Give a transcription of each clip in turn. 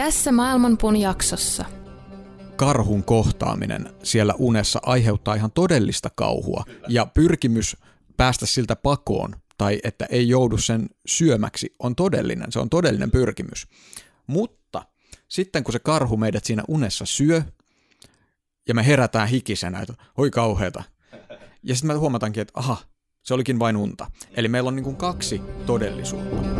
Tässä Maailmanpuun jaksossa. Karhun kohtaaminen siellä unessa aiheuttaa ihan todellista kauhua ja pyrkimys päästä siltä pakoon tai että ei joudu sen syömäksi on todellinen, se on todellinen pyrkimys. Mutta sitten kun se karhu meidät siinä unessa syö ja me herätään hikisenä, että oi kauheeta. Ja sitten me huomataankin, että aha, se olikin vain unta. Eli meillä on niin kuin kaksi todellisuutta.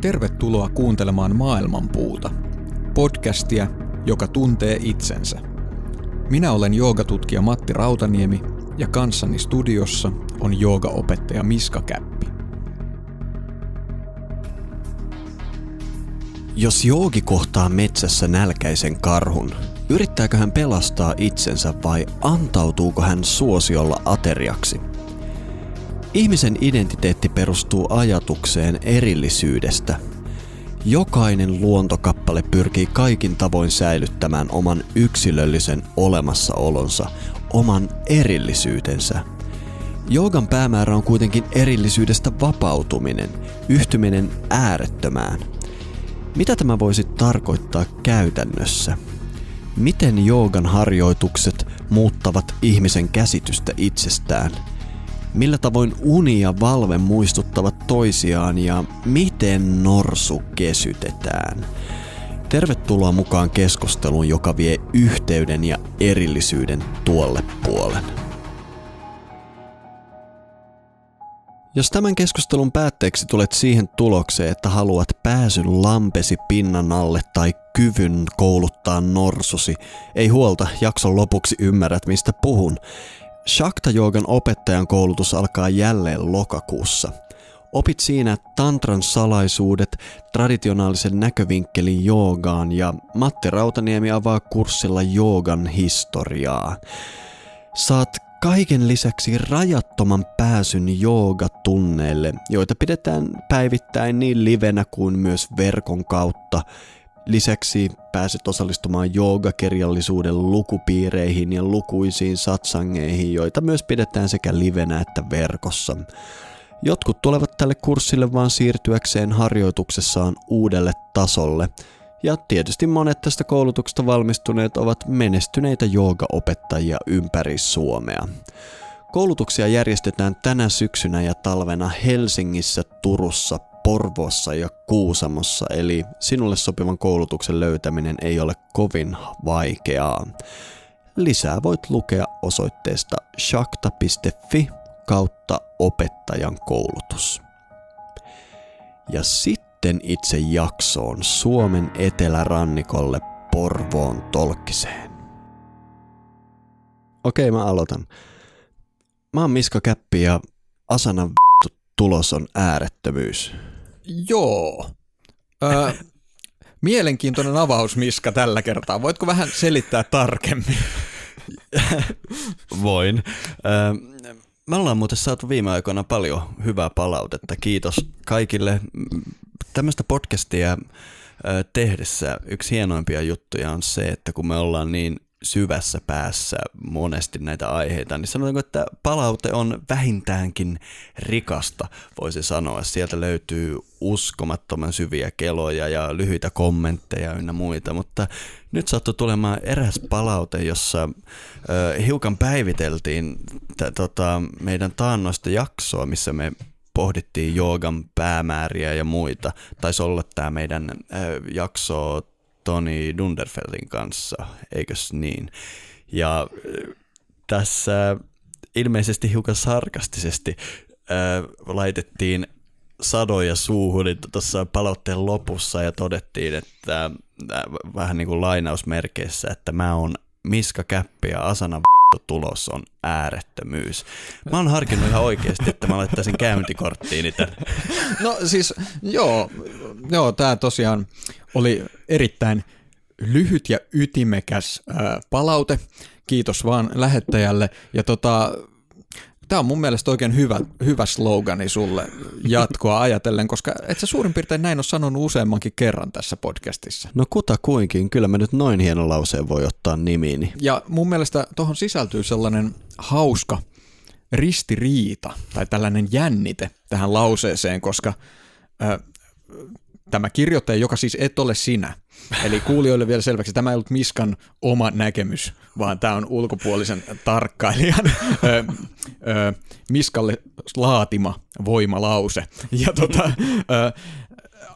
Tervetuloa kuuntelemaan Maailmanpuuta, podcastia, joka tuntee itsensä. Minä olen joogatutkija Matti Rautaniemi ja kanssani studiossa on joogaopettaja Miska Käppi. Jos joogi kohtaa metsässä nälkäisen karhun, yrittääkö hän pelastaa itsensä vai antautuuko hän suosiolla ateriaksi – Ihmisen identiteetti perustuu ajatukseen erillisyydestä. Jokainen luontokappale pyrkii kaikin tavoin säilyttämään oman yksilöllisen olemassaolonsa, oman erillisyytensä. Joogan päämäärä on kuitenkin erillisyydestä vapautuminen, yhtyminen äärettömään. Mitä tämä voisi tarkoittaa käytännössä? Miten joogan harjoitukset muuttavat ihmisen käsitystä itsestään – Millä tavoin uni ja valve muistuttavat toisiaan ja miten norsu kesytetään? Tervetuloa mukaan keskusteluun, joka vie yhteyden ja erillisyyden tuolle puolen. Jos tämän keskustelun päätteeksi tulet siihen tulokseen, että haluat pääsyn lampesi pinnan alle tai kyvyn kouluttaa norsusi, ei huolta, jakson lopuksi ymmärrät mistä puhun. Shakta Joogan opettajan koulutus alkaa jälleen lokakuussa. Opit siinä tantran salaisuudet, traditionaalisen näkövinkkelin joogaan ja Matti Rautaniemi avaa kurssilla joogan historiaa. Saat kaiken lisäksi rajattoman pääsyn joogatunneille, joita pidetään päivittäin niin livenä kuin myös verkon kautta Lisäksi pääset osallistumaan joogakirjallisuuden lukupiireihin ja lukuisiin satsangeihin, joita myös pidetään sekä livenä että verkossa. Jotkut tulevat tälle kurssille vaan siirtyäkseen harjoituksessaan uudelle tasolle, ja tietysti monet tästä koulutuksesta valmistuneet ovat menestyneitä joogaopettajia ympäri Suomea. Koulutuksia järjestetään tänä syksynä ja talvena Helsingissä, Turussa, Porvoossa ja Kuusamossa, eli sinulle sopivan koulutuksen löytäminen ei ole kovin vaikeaa. Lisää voit lukea osoitteesta shakta.fi kautta opettajan koulutus. Ja sitten itse jaksoon Suomen etelärannikolle Porvoon tolkkiseen. Okei, mä aloitan. Mä oon Miska Käppi ja Asana tulos on äärettömyys. Joo. Ö, mielenkiintoinen avaus, Miska, tällä kertaa. Voitko vähän selittää tarkemmin? Voin. Ö, me ollaan muuten saatu viime aikoina paljon hyvää palautetta. Kiitos kaikille. Tämmöistä podcastia tehdessä yksi hienoimpia juttuja on se, että kun me ollaan niin syvässä päässä monesti näitä aiheita, niin sanotaanko, että palaute on vähintäänkin rikasta, voisi sanoa. Sieltä löytyy uskomattoman syviä keloja ja lyhyitä kommentteja ynnä muita, mutta nyt saattoi tulemaan eräs palaute, jossa ö, hiukan päiviteltiin t- tota, meidän taannoista jaksoa, missä me pohdittiin joogan päämääriä ja muita. Taisi olla tämä meidän ö, jakso Toni Dunderfeldin kanssa, eikös niin? Ja äh, tässä ilmeisesti hiukan sarkastisesti ää, laitettiin sadoja suuhun niin tuossa palautteen lopussa ja todettiin, että äh, vähän niin kuin lainausmerkeissä, että mä oon Miska Käppi ja Asana tulos on äärettömyys. Mä oon harkinnut ihan oikeasti, että mä laittaisin käyntikorttiini tänne. No siis joo, joo tämä tosiaan oli erittäin lyhyt ja ytimekäs ää, palaute. Kiitos vaan lähettäjälle. Ja tota, Tämä on mun mielestä oikein hyvä, hyvä slogani sulle jatkoa ajatellen, koska et sä suurin piirtein näin ole sanonut useammankin kerran tässä podcastissa. No kuta kuinkin, kyllä mä nyt noin hieno lauseen voi ottaa nimiini. Ja mun mielestä tuohon sisältyy sellainen hauska ristiriita tai tällainen jännite tähän lauseeseen, koska äh, tämä kirjoittaja, joka siis et ole sinä, eli kuulijoille vielä selväksi, tämä ei ollut Miskan oma näkemys, vaan tämä on ulkopuolisen tarkkailijan ö, ö, Miskalle laatima voimalause. Ja tota, ö,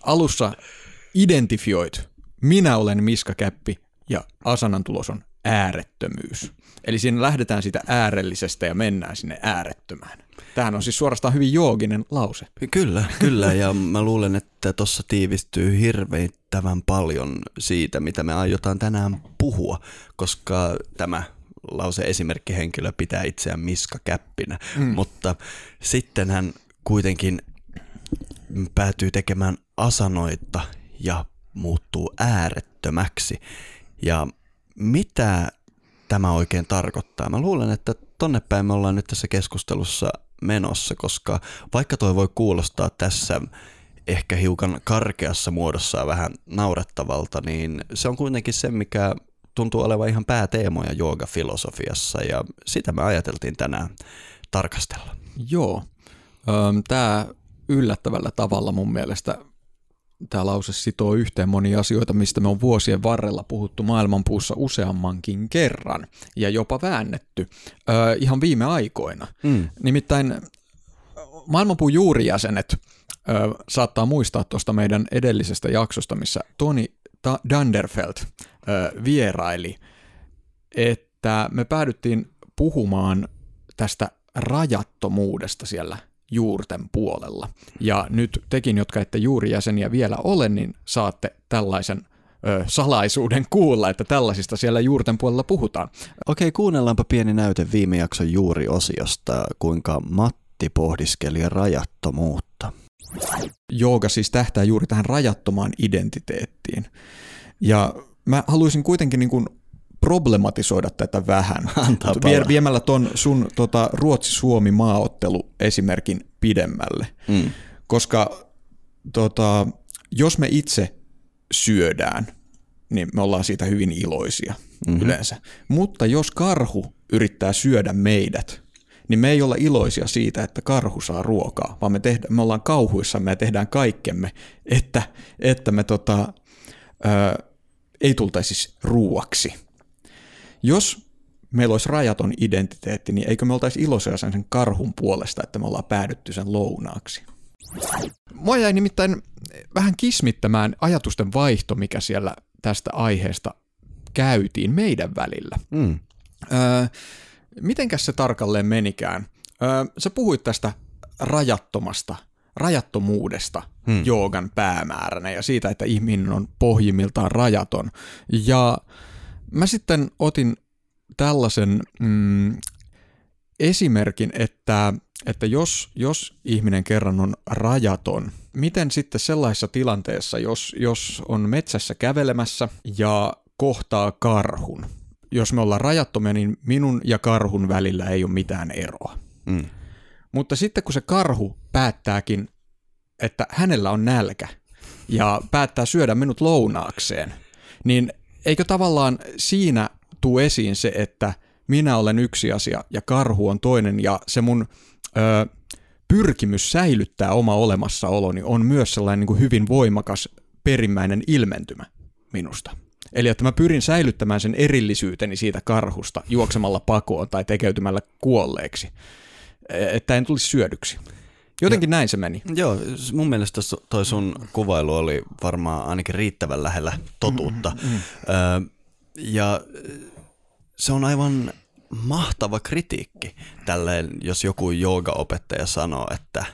alussa identifioit, minä olen Miska Käppi ja Asanan tulos on äärettömyys. Eli siinä lähdetään siitä äärellisestä ja mennään sinne äärettömään. Tämähän on siis suorastaan hyvin jooginen lause. Kyllä, kyllä. Ja mä luulen, että tuossa tiivistyy hirveittävän paljon siitä, mitä me aiotaan tänään puhua, koska tämä lause esimerkkihenkilö pitää itseään Miska Käppinä. Mm. Mutta sitten hän kuitenkin päätyy tekemään asanoita ja muuttuu äärettömäksi. Ja mitä tämä oikein tarkoittaa? Mä luulen, että tonne päin me ollaan nyt tässä keskustelussa menossa, koska vaikka toi voi kuulostaa tässä ehkä hiukan karkeassa muodossa vähän naurettavalta, niin se on kuitenkin se, mikä tuntuu olevan ihan pääteemoja joogafilosofiassa ja sitä me ajateltiin tänään tarkastella. Joo, tämä yllättävällä tavalla mun mielestä tämä lause sitoo yhteen monia asioita, mistä me on vuosien varrella puhuttu maailmanpuussa useammankin kerran ja jopa väännetty ö, ihan viime aikoina. Mm. Nimittäin maailmanpuun juurijäsenet ö, saattaa muistaa tuosta meidän edellisestä jaksosta, missä Toni Dunderfeld ö, vieraili, että me päädyttiin puhumaan tästä rajattomuudesta siellä juurten puolella. Ja nyt tekin, jotka ette juuri jäseniä vielä ole, niin saatte tällaisen ö, salaisuuden kuulla, että tällaisista siellä juurten puolella puhutaan. Okei, kuunnellaanpa pieni näyte viime jakson juuriosiosta, kuinka Matti pohdiskeli rajattomuutta. Jooga siis tähtää juuri tähän rajattomaan identiteettiin. Ja mä haluaisin kuitenkin niin kuin problematisoida tätä vähän. Antaa Vie, viemällä ton sun tota, Ruotsi-Suomi maaottelu esimerkin pidemmälle. Mm. Koska tota, jos me itse syödään, niin me ollaan siitä hyvin iloisia mm-hmm. yleensä. Mutta jos karhu yrittää syödä meidät, niin me ei olla iloisia siitä, että karhu saa ruokaa, vaan me, tehdä, me ollaan kauhuissamme ja tehdään kaikkemme, että, että me tota, ää, ei tultaisi ruuaksi. Jos meillä olisi rajaton identiteetti, niin eikö me oltaisi iloisia sen, sen karhun puolesta, että me ollaan päädytty sen lounaaksi? Mua jäi nimittäin vähän kismittämään ajatusten vaihto, mikä siellä tästä aiheesta käytiin meidän välillä. Mm. Öö, mitenkäs se tarkalleen menikään? Öö, sä puhuit tästä rajattomasta, rajattomuudesta hmm. joogan päämääränä ja siitä, että ihminen on pohjimmiltaan rajaton. Ja Mä sitten otin tällaisen mm, esimerkin, että, että jos, jos ihminen kerran on rajaton, miten sitten sellaisessa tilanteessa, jos, jos on metsässä kävelemässä ja kohtaa karhun, jos me ollaan rajattomia, niin minun ja karhun välillä ei ole mitään eroa. Mm. Mutta sitten kun se karhu päättääkin, että hänellä on nälkä ja päättää syödä minut lounaakseen, niin eikö tavallaan siinä tuu esiin se, että minä olen yksi asia ja karhu on toinen ja se mun ö, pyrkimys säilyttää oma olemassaoloni on myös sellainen niin kuin hyvin voimakas perimmäinen ilmentymä minusta. Eli että mä pyrin säilyttämään sen erillisyyteni siitä karhusta juoksemalla pakoon tai tekeytymällä kuolleeksi, e, että en tulisi syödyksi. Jotenkin ja, näin se meni. Joo, mun mielestä toi sun kuvailu oli varmaan ainakin riittävän lähellä totuutta. Mm, mm, mm. Ja se on aivan mahtava kritiikki tälleen, jos joku joogaopettaja sanoo, että,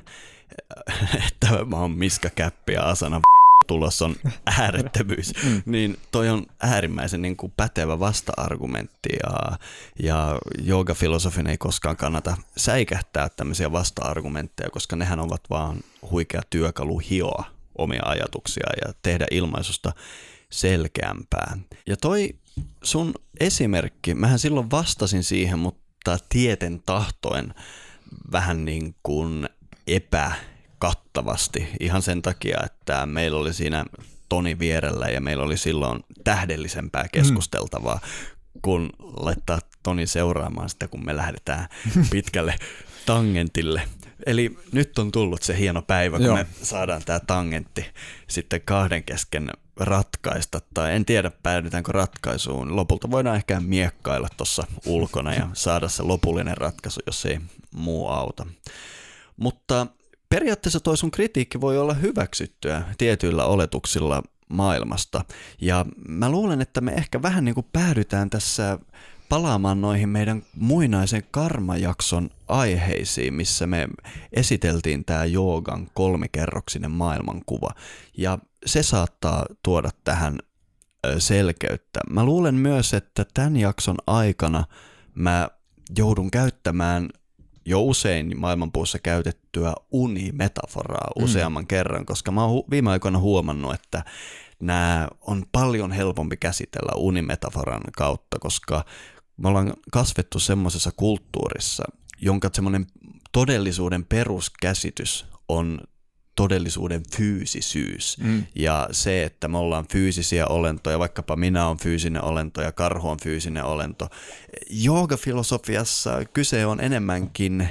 että mä oon Miska Käppi ja Asana tulos on äärettömyys, mm. niin toi on äärimmäisen niin kuin pätevä vasta-argumentti ja, ja joogafilosofin ei koskaan kannata säikähtää tämmöisiä vasta-argumentteja, koska nehän ovat vaan huikea työkalu hioa omia ajatuksia ja tehdä ilmaisusta selkeämpää. Ja toi sun esimerkki, mähän silloin vastasin siihen, mutta tieten tahtoen vähän niin kuin epä kattavasti ihan sen takia, että meillä oli siinä Toni vierellä ja meillä oli silloin tähdellisempää keskusteltavaa, mm. kun laittaa Toni seuraamaan sitä, kun me lähdetään pitkälle tangentille. Eli nyt on tullut se hieno päivä, kun Joo. me saadaan tämä tangentti sitten kahden kesken ratkaista, tai en tiedä päädytäänkö ratkaisuun. Lopulta voidaan ehkä miekkailla tuossa ulkona ja saada se lopullinen ratkaisu, jos ei muu auta. Mutta periaatteessa toi sun kritiikki voi olla hyväksyttyä tietyillä oletuksilla maailmasta. Ja mä luulen, että me ehkä vähän niin kuin päädytään tässä palaamaan noihin meidän muinaisen karmajakson aiheisiin, missä me esiteltiin tämä joogan kolmikerroksinen maailmankuva. Ja se saattaa tuoda tähän selkeyttä. Mä luulen myös, että tämän jakson aikana mä joudun käyttämään jo usein maailmanpuussa käytettyä unimetaforaa mm. useamman kerran, koska mä oon viime aikoina huomannut, että nämä on paljon helpompi käsitellä unimetaforan kautta, koska me ollaan kasvettu semmoisessa kulttuurissa, jonka semmoinen todellisuuden peruskäsitys on todellisuuden fyysisyys. Mm. Ja se, että me ollaan fyysisiä olentoja, vaikkapa minä olen fyysinen olento ja karhu on fyysinen olento. Joogafilosofiassa kyse on enemmänkin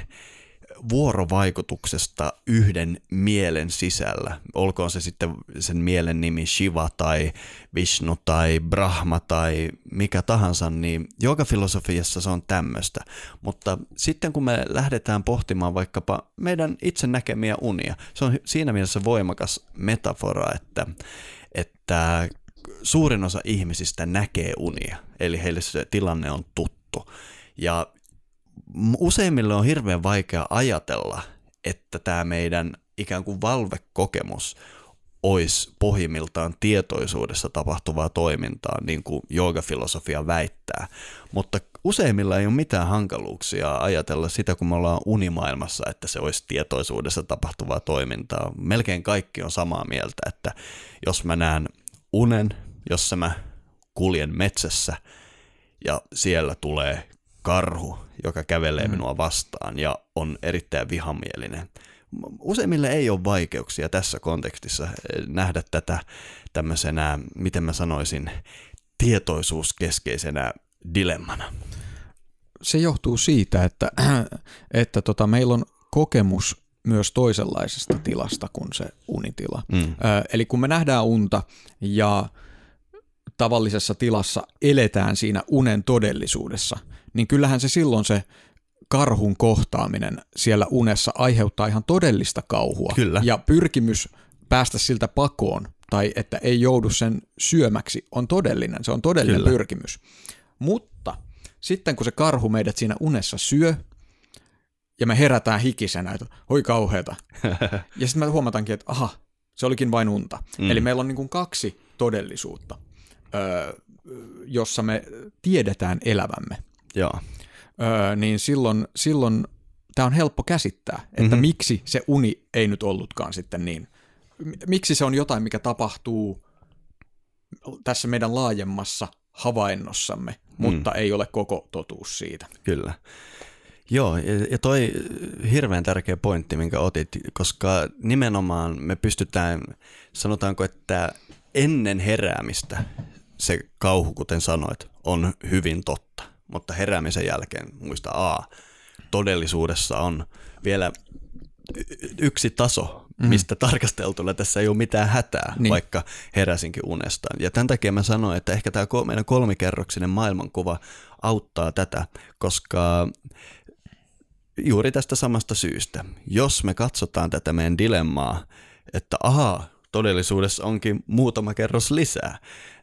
vuorovaikutuksesta yhden mielen sisällä. Olkoon se sitten sen mielen nimi Shiva tai Vishnu tai Brahma tai mikä tahansa, niin joogafilosofiassa se on tämmöistä. Mutta sitten kun me lähdetään pohtimaan vaikkapa meidän itse näkemiä unia, se on siinä mielessä voimakas metafora, että, että suurin osa ihmisistä näkee unia, eli heille se tilanne on tuttu. Ja useimmille on hirveän vaikea ajatella, että tämä meidän ikään kuin valvekokemus olisi pohjimmiltaan tietoisuudessa tapahtuvaa toimintaa, niin kuin joogafilosofia väittää. Mutta useimmilla ei ole mitään hankaluuksia ajatella sitä, kun me ollaan unimaailmassa, että se olisi tietoisuudessa tapahtuvaa toimintaa. Melkein kaikki on samaa mieltä, että jos mä näen unen, jossa mä kuljen metsässä ja siellä tulee karhu, joka kävelee mm. minua vastaan ja on erittäin vihamielinen. Useimmille ei ole vaikeuksia tässä kontekstissa eh, nähdä tätä tämmöisenä, miten mä sanoisin, tietoisuuskeskeisenä dilemmana. Se johtuu siitä, että, että tota, meillä on kokemus myös toisenlaisesta tilasta kuin se unitila. Mm. Ö, eli kun me nähdään unta ja tavallisessa tilassa eletään siinä unen todellisuudessa, niin kyllähän se silloin se karhun kohtaaminen siellä unessa aiheuttaa ihan todellista kauhua. Kyllä. Ja pyrkimys päästä siltä pakoon tai että ei joudu sen syömäksi on todellinen, se on todellinen Kyllä. pyrkimys. Mutta sitten kun se karhu meidät siinä unessa syö, ja me herätään hikisenä, että oi kauheata. ja sitten me huomataankin, että aha, se olikin vain unta. Mm. Eli meillä on niin kuin kaksi todellisuutta, öö, jossa me tiedetään elävämme. Joo. Öö, niin silloin, silloin tämä on helppo käsittää, että mm-hmm. miksi se uni ei nyt ollutkaan sitten niin. Miksi se on jotain, mikä tapahtuu tässä meidän laajemmassa havainnossamme, mm. mutta ei ole koko totuus siitä. Kyllä. Joo, ja toi hirveän tärkeä pointti, minkä otit, koska nimenomaan me pystytään, sanotaanko, että ennen heräämistä se kauhu, kuten sanoit, on hyvin totta mutta heräämisen jälkeen muista A, todellisuudessa on vielä yksi taso, mm. mistä mm. tarkasteltuna tässä ei ole mitään hätää, niin. vaikka heräsinkin unestaan. Ja tämän takia mä sanoin, että ehkä tämä meidän kolmikerroksinen maailmankuva auttaa tätä, koska juuri tästä samasta syystä, jos me katsotaan tätä meidän dilemmaa, että ahaa, todellisuudessa onkin muutama kerros lisää,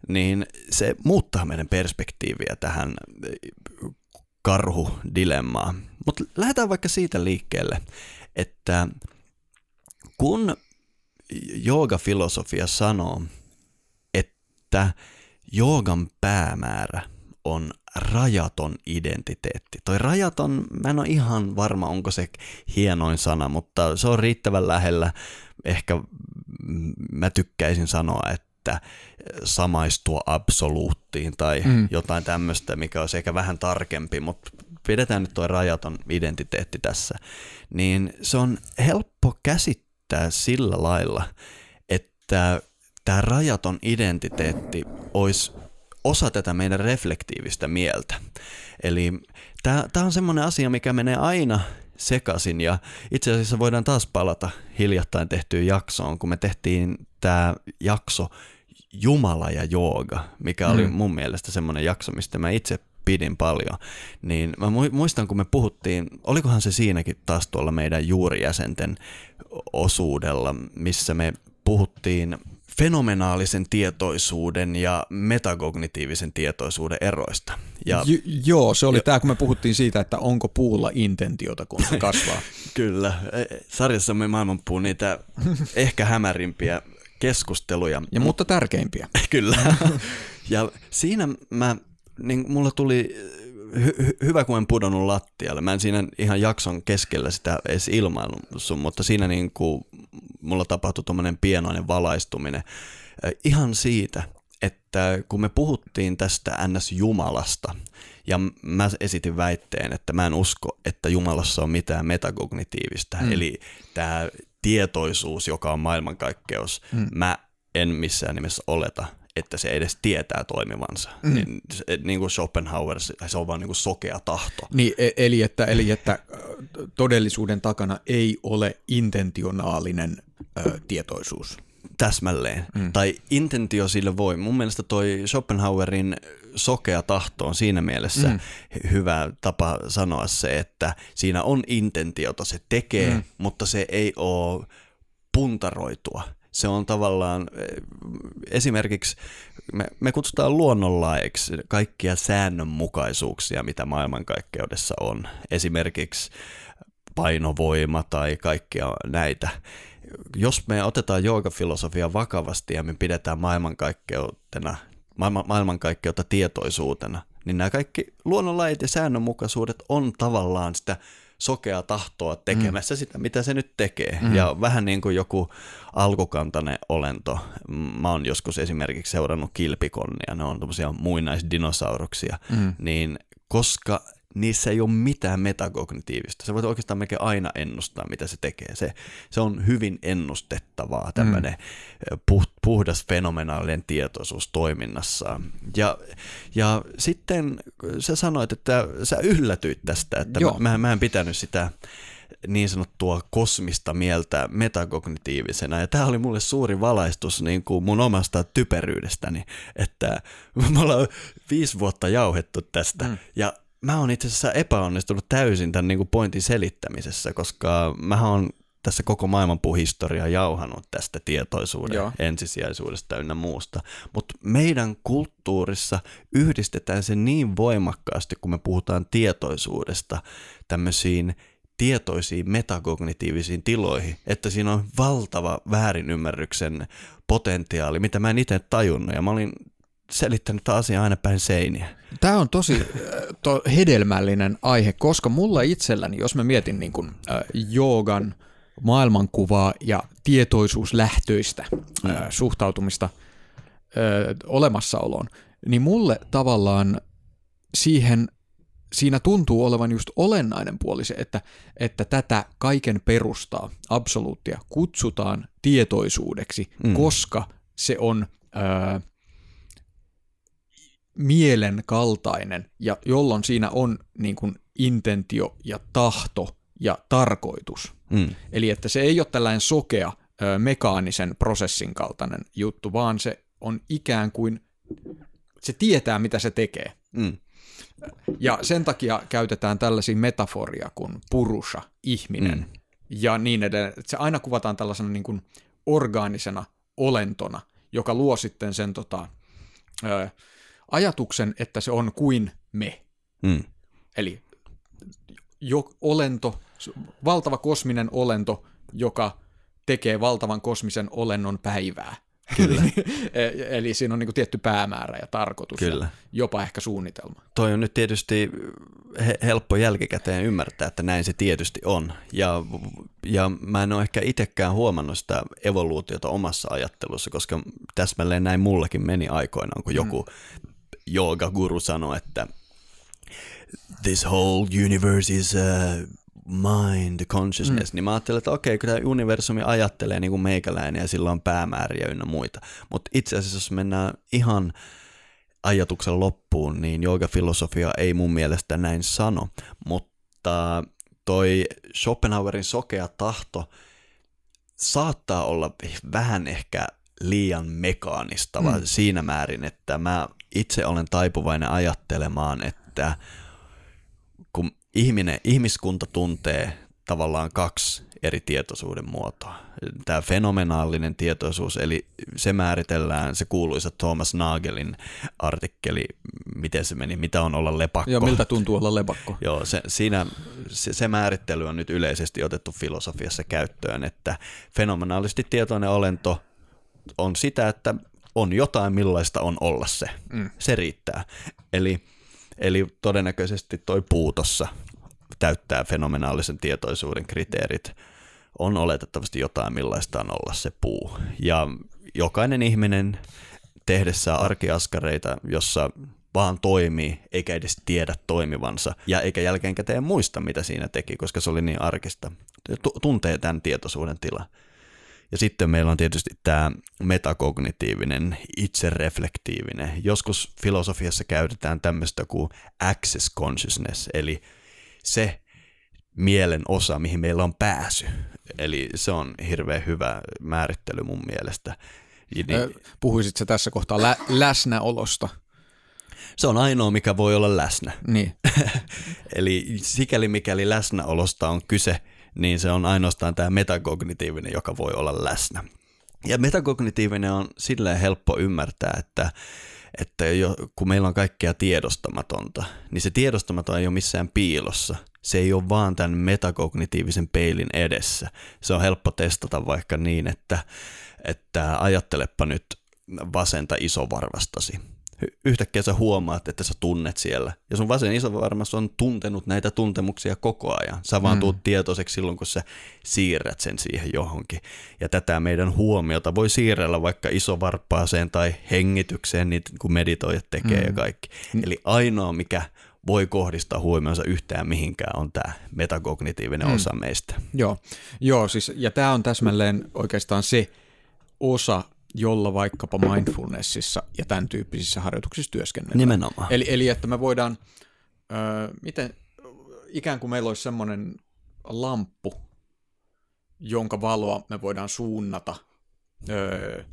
niin se muuttaa meidän perspektiiviä tähän karhudilemmaa. Mutta lähdetään vaikka siitä liikkeelle, että kun joogafilosofia sanoo, että joogan päämäärä on rajaton identiteetti. Toi rajaton, mä en ole ihan varma, onko se hienoin sana, mutta se on riittävän lähellä. Ehkä mä tykkäisin sanoa, että samaistua absoluuttiin tai mm. jotain tämmöistä, mikä olisi ehkä vähän tarkempi, mutta pidetään nyt tuo rajaton identiteetti tässä. Niin se on helppo käsittää sillä lailla, että tämä rajaton identiteetti olisi osa tätä meidän reflektiivistä mieltä. Eli tämä on semmoinen asia, mikä menee aina sekaisin ja itse asiassa voidaan taas palata hiljattain tehtyyn jaksoon, kun me tehtiin tämä jakso Jumala ja jooga, mikä oli mm. mun mielestä semmoinen jakso, mistä mä itse pidin paljon, niin mä muistan, kun me puhuttiin, olikohan se siinäkin taas tuolla meidän juurijäsenten osuudella, missä me puhuttiin fenomenaalisen tietoisuuden ja metakognitiivisen tietoisuuden eroista. Ja, J- joo, se oli tämä, kun me puhuttiin siitä, että onko puulla intentiota, kun se kasvaa. Kyllä. E, sarjassamme maailmanpuu niitä ehkä hämärimpiä keskusteluja. Ja mutta tärkeimpiä. Kyllä. ja siinä mä, niin mulla tuli hy- hyvä, kun en pudonnut lattialle. Mä en siinä ihan jakson keskellä sitä edes ilmailun, mutta siinä niin kuin mulla tapahtui tuommoinen pienoinen valaistuminen. Ihan siitä, että kun me puhuttiin tästä NS-Jumalasta, ja mä esitin väitteen, että mä en usko, että Jumalassa on mitään metakognitiivista, mm. eli tämä tietoisuus, joka on maailmankaikkeus, mm. mä en missään nimessä oleta, että se edes tietää toimivansa. Mm. Niin, niin kuin Schopenhauer, se on vaan niin kuin sokea tahto. Niin, e- eli että, eli että todellisuuden takana ei ole intentionaalinen ö, tietoisuus. Täsmälleen. Mm. Tai intentio sille voi. Mun mielestä toi Schopenhauerin sokea tahto on siinä mielessä mm. hyvä tapa sanoa se, että siinä on intentiota, se tekee, mm. mutta se ei ole puntaroitua se on tavallaan, eh, esimerkiksi me, me kutsutaan luonnonlaeiksi kaikkia säännönmukaisuuksia, mitä maailmankaikkeudessa on. Esimerkiksi painovoima tai kaikkia näitä. Jos me otetaan joogafilosofia vakavasti ja me pidetään maailmankaikkeutena, maailman, maailmankaikkeutta tietoisuutena, niin nämä kaikki luonnonlait ja säännönmukaisuudet on tavallaan sitä sokea tahtoa tekemässä mm. sitä, mitä se nyt tekee. Mm. Ja vähän niin kuin joku alkukantainen olento. Mä oon joskus esimerkiksi seurannut kilpikonnia, ne on tämmöisiä muinaisdinosauruksia, mm. niin koska niissä ei ole mitään metakognitiivista. Se voit oikeastaan melkein aina ennustaa, mitä se tekee. Se, se on hyvin ennustettavaa, tämmöinen mm. puh, puhdas fenomenaalinen tietoisuus toiminnassa. Ja, ja sitten sä sanoit, että sä yllätyit tästä, että mä, mä, mä en pitänyt sitä niin sanottua kosmista mieltä metakognitiivisena. Ja tämä oli mulle suuri valaistus niin kuin mun omasta typeryydestäni, että me ollaan viisi vuotta jauhettu tästä. Mm. Ja mä oon itse asiassa epäonnistunut täysin tämän niin kuin pointin selittämisessä, koska mä oon tässä koko maailmanpuhistoria jauhanut tästä tietoisuuden Joo. ensisijaisuudesta ynnä muusta. Mutta meidän kulttuurissa yhdistetään se niin voimakkaasti, kun me puhutaan tietoisuudesta tämmöisiin tietoisiin metakognitiivisiin tiloihin, että siinä on valtava väärinymmärryksen potentiaali, mitä mä en itse tajunnut. Ja mä olin selittänyt tämä asia aina päin seiniä. Tämä on tosi to, hedelmällinen aihe, koska mulla itselläni, jos mä mietin niin kuin, äh, joogan maailmankuvaa ja tietoisuuslähtöistä äh, suhtautumista äh, olemassaoloon, niin mulle tavallaan siihen siinä tuntuu olevan just olennainen puoli se, että, että tätä kaiken perustaa, absoluuttia, kutsutaan tietoisuudeksi, mm. koska se on ää, mielen kaltainen, ja jolloin siinä on niin kuin intentio ja tahto ja tarkoitus. Mm. Eli että se ei ole tällainen sokea mekaanisen prosessin kaltainen juttu, vaan se on ikään kuin, se tietää mitä se tekee. Mm. Ja sen takia käytetään tällaisia metaforia kuin purusha, ihminen, mm. ja niin edelleen. Se aina kuvataan tällaisena niin kuin orgaanisena olentona, joka luo sitten sen tota, ö, ajatuksen, että se on kuin me. Mm. Eli jo, olento, valtava kosminen olento, joka tekee valtavan kosmisen olennon päivää. Kyllä. E- Eli siinä on niin kuin tietty päämäärä ja tarkoitus Kyllä. ja jopa ehkä suunnitelma. Toi on nyt tietysti he- helppo jälkikäteen ymmärtää, että näin se tietysti on. Ja, ja mä en ole ehkä itsekään huomannut sitä evoluutiota omassa ajattelussa, koska täsmälleen näin mullekin meni aikoinaan, kun joku joogaguru sanoi, että this whole universe is uh, mind consciousness, mm. niin mä ajattelin, että okei, kyllä universumi ajattelee niin kuin meikäläinen ja sillä on päämääriä ynnä muita. Mutta itse asiassa, jos mennään ihan ajatuksen loppuun, niin joogafilosofia ei mun mielestä näin sano, mutta toi Schopenhauerin sokea tahto saattaa olla vähän ehkä liian mekaanista mm. siinä määrin, että mä itse olen taipuvainen ajattelemaan, että kun ihminen, ihmiskunta tuntee tavallaan kaksi eri tietoisuuden muotoa. Tämä fenomenaalinen tietoisuus, eli se määritellään, se kuuluisa Thomas Nagelin artikkeli, miten se meni, mitä on olla lepakko. Joo, miltä tuntuu olla lepakko? Joo, se, siinä, se, se määrittely on nyt yleisesti otettu filosofiassa käyttöön, että fenomenaalisesti tietoinen olento on sitä, että on jotain, millaista on olla se. Mm. Se riittää. Eli, eli todennäköisesti toi puutossa täyttää fenomenaalisen tietoisuuden kriteerit. On oletettavasti jotain, millaista on olla se puu. Ja jokainen ihminen tehdessään arkiaskareita, jossa vaan toimii, eikä edes tiedä toimivansa, ja eikä jälkeenkäteen muista, mitä siinä teki, koska se oli niin arkista. Tuntee tämän tietoisuuden tila. Ja sitten meillä on tietysti tämä metakognitiivinen, itsereflektiivinen. Joskus filosofiassa käytetään tämmöistä kuin access consciousness, eli se mielen osa, mihin meillä on pääsy. Eli se on hirveän hyvä määrittely mun mielestä. Niin, Puhuisit se tässä kohtaa lä- läsnäolosta? Se on ainoa, mikä voi olla läsnä. Niin. Eli sikäli mikäli läsnäolosta on kyse, niin se on ainoastaan tämä metakognitiivinen, joka voi olla läsnä. Ja metakognitiivinen on silleen helppo ymmärtää, että, että jo, kun meillä on kaikkea tiedostamatonta, niin se tiedostamaton ei ole missään piilossa. Se ei ole vaan tämän metakognitiivisen peilin edessä. Se on helppo testata vaikka niin, että, että ajattelepa nyt vasenta isovarvastasi yhtäkkiä sä huomaat, että sä tunnet siellä. Ja sun vasen iso varmasti on tuntenut näitä tuntemuksia koko ajan. Sä vaan mm. tuut tietoiseksi silloin, kun sä siirrät sen siihen johonkin. Ja tätä meidän huomiota voi siirrellä vaikka isovarppaaseen tai hengitykseen, niin kun meditoijat tekee mm. ja kaikki. Mm. Eli ainoa, mikä voi kohdistaa huomionsa yhtään mihinkään, on tämä metakognitiivinen mm. osa meistä. Joo, Joo siis, ja tämä on täsmälleen oikeastaan se osa jolla vaikkapa mindfulnessissa ja tämän tyyppisissä harjoituksissa työskennellään. Nimenomaan. Eli, eli että me voidaan, ö, miten, ikään kuin meillä olisi semmoinen lamppu, jonka valoa me voidaan suunnata. Ö,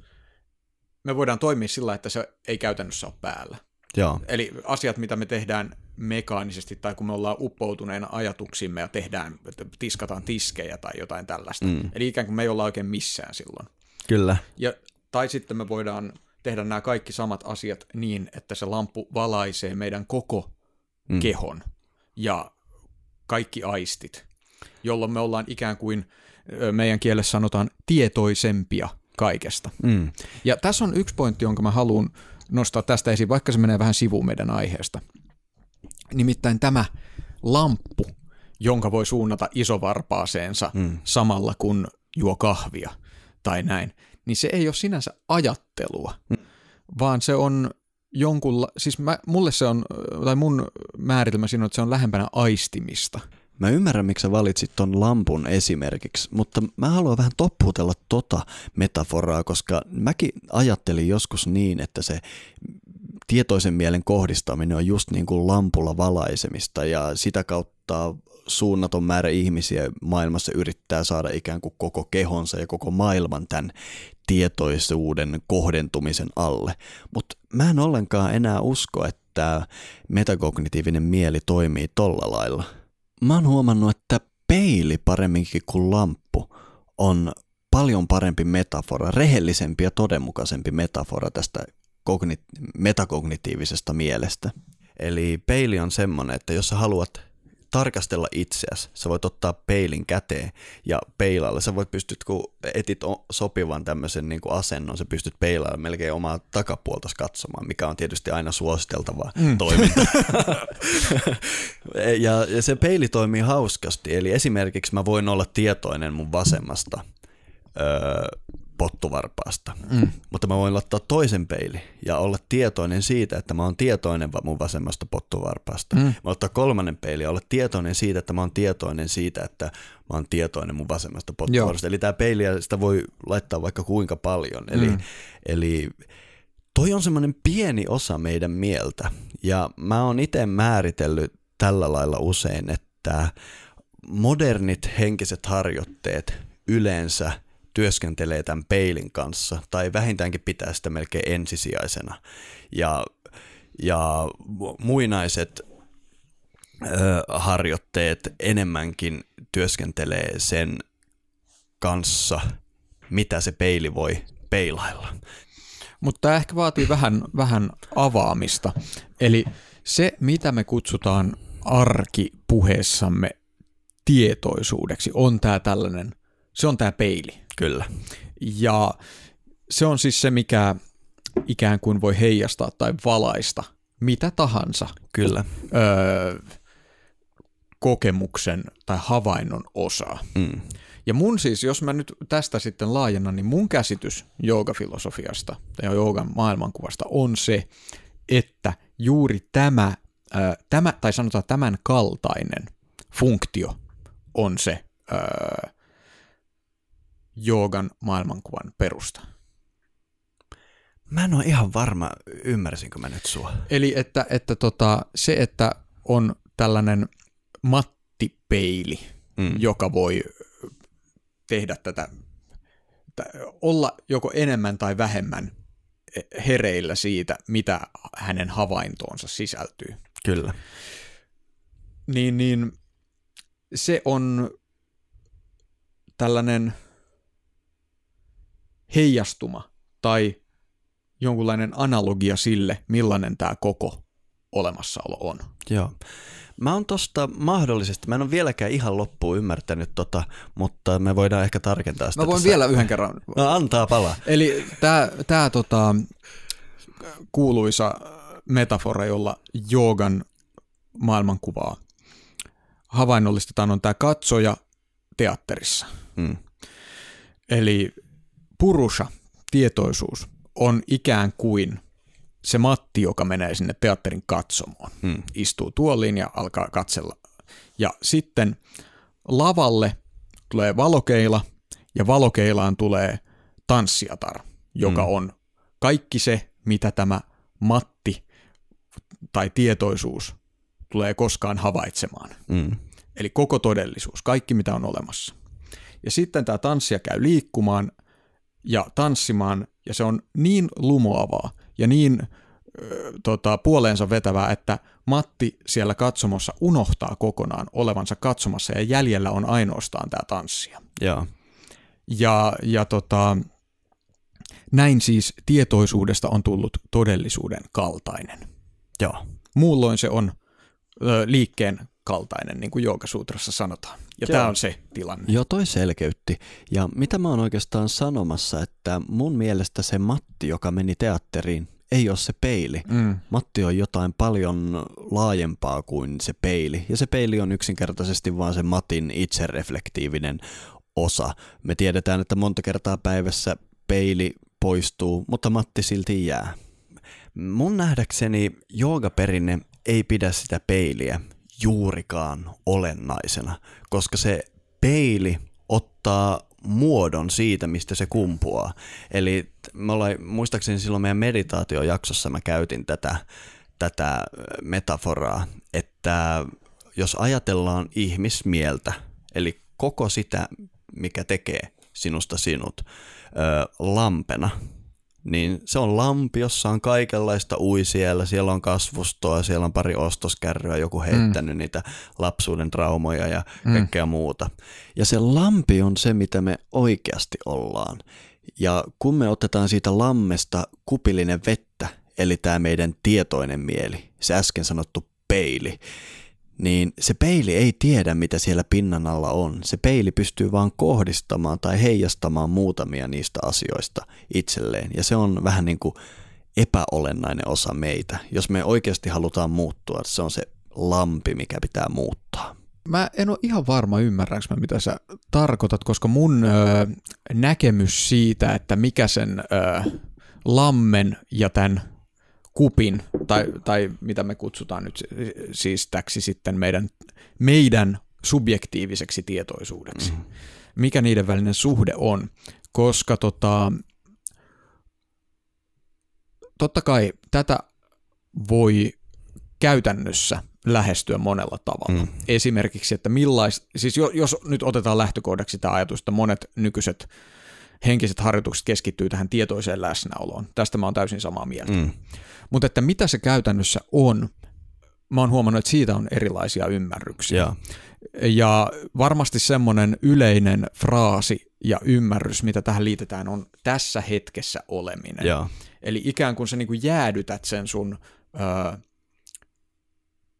me voidaan toimia sillä, että se ei käytännössä ole päällä. Joo. Eli asiat, mitä me tehdään mekaanisesti tai kun me ollaan uppoutuneena ajatuksimme ja tehdään, tiskataan tiskejä tai jotain tällaista. Mm. Eli ikään kuin me ei olla oikein missään silloin. Kyllä. Ja tai sitten me voidaan tehdä nämä kaikki samat asiat niin, että se lamppu valaisee meidän koko mm. kehon ja kaikki aistit, jolloin me ollaan ikään kuin meidän kielessä sanotaan tietoisempia kaikesta. Mm. Ja tässä on yksi pointti, jonka mä haluan nostaa tästä esiin, vaikka se menee vähän sivuun meidän aiheesta. Nimittäin tämä lamppu, jonka voi suunnata isovarpaaseensa mm. samalla kun juo kahvia tai näin, niin se ei ole sinänsä ajattelua, mm. vaan se on jonkunla, siis mä, mulle se on, tai mun määritelmä siinä on, että se on lähempänä aistimista. Mä ymmärrän, miksi sä valitsit ton lampun esimerkiksi, mutta mä haluan vähän toppuutella tota metaforaa, koska mäkin ajattelin joskus niin, että se tietoisen mielen kohdistaminen on just niin kuin lampulla valaisemista ja sitä kautta suunnaton määrä ihmisiä maailmassa yrittää saada ikään kuin koko kehonsa ja koko maailman tämän tietoisuuden kohdentumisen alle. Mutta mä en ollenkaan enää usko, että metakognitiivinen mieli toimii tolla lailla. Mä oon huomannut, että peili paremminkin kuin lamppu on paljon parempi metafora, rehellisempi ja todenmukaisempi metafora tästä kognit- metakognitiivisesta mielestä. Eli peili on semmoinen, että jos sä haluat tarkastella itseäsi, sä voit ottaa peilin käteen ja peilailla. Sä voit pystyt, kun etit sopivan tämmöisen niin asennon, sä pystyt peilailla melkein omaa takapuolta katsomaan, mikä on tietysti aina suositeltavaa mm. toimintaa. ja, ja se peili toimii hauskasti, eli esimerkiksi mä voin olla tietoinen mun vasemmasta öö, pottuvarpaasta. Mm. Mutta mä voin ottaa toisen peili ja olla tietoinen siitä, että mä oon tietoinen mun vasemmasta pottuvarpaasta. Mm. Mä ottaa kolmannen peili ja olla tietoinen siitä, että mä oon tietoinen siitä, että mä oon tietoinen mun vasemmasta pottuvarpaasta. Eli tämä peili, sitä voi laittaa vaikka kuinka paljon. Eli, mm. eli toi on semmoinen pieni osa meidän mieltä. Ja mä oon itse määritellyt tällä lailla usein, että modernit henkiset harjoitteet yleensä – työskentelee tämän peilin kanssa, tai vähintäänkin pitää sitä melkein ensisijaisena. Ja, ja muinaiset ö, harjoitteet enemmänkin työskentelee sen kanssa, mitä se peili voi peilailla. Mutta tämä ehkä vaatii vähän, vähän avaamista. Eli se, mitä me kutsutaan arkipuheessamme tietoisuudeksi, on tämä tällainen, se on tämä peili. Kyllä. Ja se on siis se, mikä ikään kuin voi heijastaa tai valaista mitä tahansa. Kyllä. Öö, kokemuksen tai havainnon osaa. Mm. Ja mun siis, jos mä nyt tästä sitten laajennan, niin mun käsitys joogafilosofiasta ja joogan maailmankuvasta on se, että juuri tämä, ää, tämä tai sanotaan tämän kaltainen funktio on se ää, joogan maailmankuvan perusta? Mä en ole ihan varma, ymmärsinkö mä nyt sua. Eli että, että tota, se, että on tällainen mattipeili, mm. joka voi tehdä tätä, olla joko enemmän tai vähemmän hereillä siitä, mitä hänen havaintoonsa sisältyy. Kyllä. Niin, niin se on tällainen heijastuma tai jonkunlainen analogia sille, millainen tämä koko olemassaolo on. Joo. Mä oon tosta mahdollisesti, mä en ole vieläkään ihan loppuun ymmärtänyt tota, mutta me voidaan ehkä tarkentaa sitä. Mä voin tässä. vielä yhden kerran. No antaa palaa. Eli tämä tää, tota, kuuluisa metafora, jolla joogan maailmankuvaa havainnollistetaan, on tämä katsoja teatterissa. Mm. Eli purusha, tietoisuus, on ikään kuin se Matti, joka menee sinne teatterin katsomoon. Hmm. Istuu tuoliin ja alkaa katsella. Ja sitten lavalle tulee valokeila ja valokeilaan tulee tanssiatar, joka hmm. on kaikki se, mitä tämä Matti tai tietoisuus tulee koskaan havaitsemaan. Hmm. Eli koko todellisuus, kaikki mitä on olemassa. Ja sitten tämä tanssia käy liikkumaan – ja tanssimaan, ja se on niin lumoavaa ja niin ö, tota, puoleensa vetävää, että Matti siellä katsomossa unohtaa kokonaan olevansa katsomassa, ja jäljellä on ainoastaan tämä tanssia. Ja, ja, ja tota, näin siis tietoisuudesta on tullut todellisuuden kaltainen. Joo. Muulloin se on ö, liikkeen kaltainen, niin kuin Joogasuutrassa sanotaan. Ja tämä on se tilanne. Joo, toi selkeytti. Ja mitä mä oon oikeastaan sanomassa, että mun mielestä se Matti, joka meni teatteriin, ei ole se peili. Mm. Matti on jotain paljon laajempaa kuin se peili. Ja se peili on yksinkertaisesti vaan se Matin itsereflektiivinen osa. Me tiedetään, että monta kertaa päivässä peili poistuu, mutta Matti silti jää. Mun nähdäkseni joogaperinne ei pidä sitä peiliä juurikaan olennaisena, koska se peili ottaa muodon siitä, mistä se kumpuaa. Eli me ollaan, muistaakseni silloin meidän meditaatiojaksossa mä käytin tätä, tätä metaforaa, että jos ajatellaan ihmismieltä, eli koko sitä, mikä tekee sinusta sinut, lampena, niin se on lampi, jossa on kaikenlaista ui siellä, siellä on kasvustoa, siellä on pari ostoskärryä, joku heittänyt mm. niitä lapsuuden traumoja ja mm. kaikkea muuta. Ja se lampi on se, mitä me oikeasti ollaan. Ja kun me otetaan siitä lammesta kupillinen vettä eli tämä meidän tietoinen mieli, se äsken sanottu peili, niin se peili ei tiedä, mitä siellä pinnan alla on. Se peili pystyy vaan kohdistamaan tai heijastamaan muutamia niistä asioista itselleen. Ja se on vähän niin kuin epäolennainen osa meitä. Jos me oikeasti halutaan muuttua, se on se lampi, mikä pitää muuttaa. Mä en ole ihan varma, ymmärränkö mä, mitä sä tarkoitat, koska mun ö, näkemys siitä, että mikä sen ö, lammen ja tämän kupin, tai, tai mitä me kutsutaan nyt siis täksi sitten meidän, meidän subjektiiviseksi tietoisuudeksi, mm. mikä niiden välinen suhde on, koska tota, totta kai tätä voi käytännössä lähestyä monella tavalla. Mm. Esimerkiksi, että millais, siis jos nyt otetaan lähtökohdaksi tämä ajatus, että monet nykyiset henkiset harjoitukset keskittyy tähän tietoiseen läsnäoloon. Tästä mä oon täysin samaa mieltä. Mm. Mutta että mitä se käytännössä on, mä oon huomannut, että siitä on erilaisia ymmärryksiä. Ja, ja varmasti semmoinen yleinen fraasi ja ymmärrys, mitä tähän liitetään, on tässä hetkessä oleminen. Ja. Eli ikään kuin sä niin kuin jäädytät sen sun ö,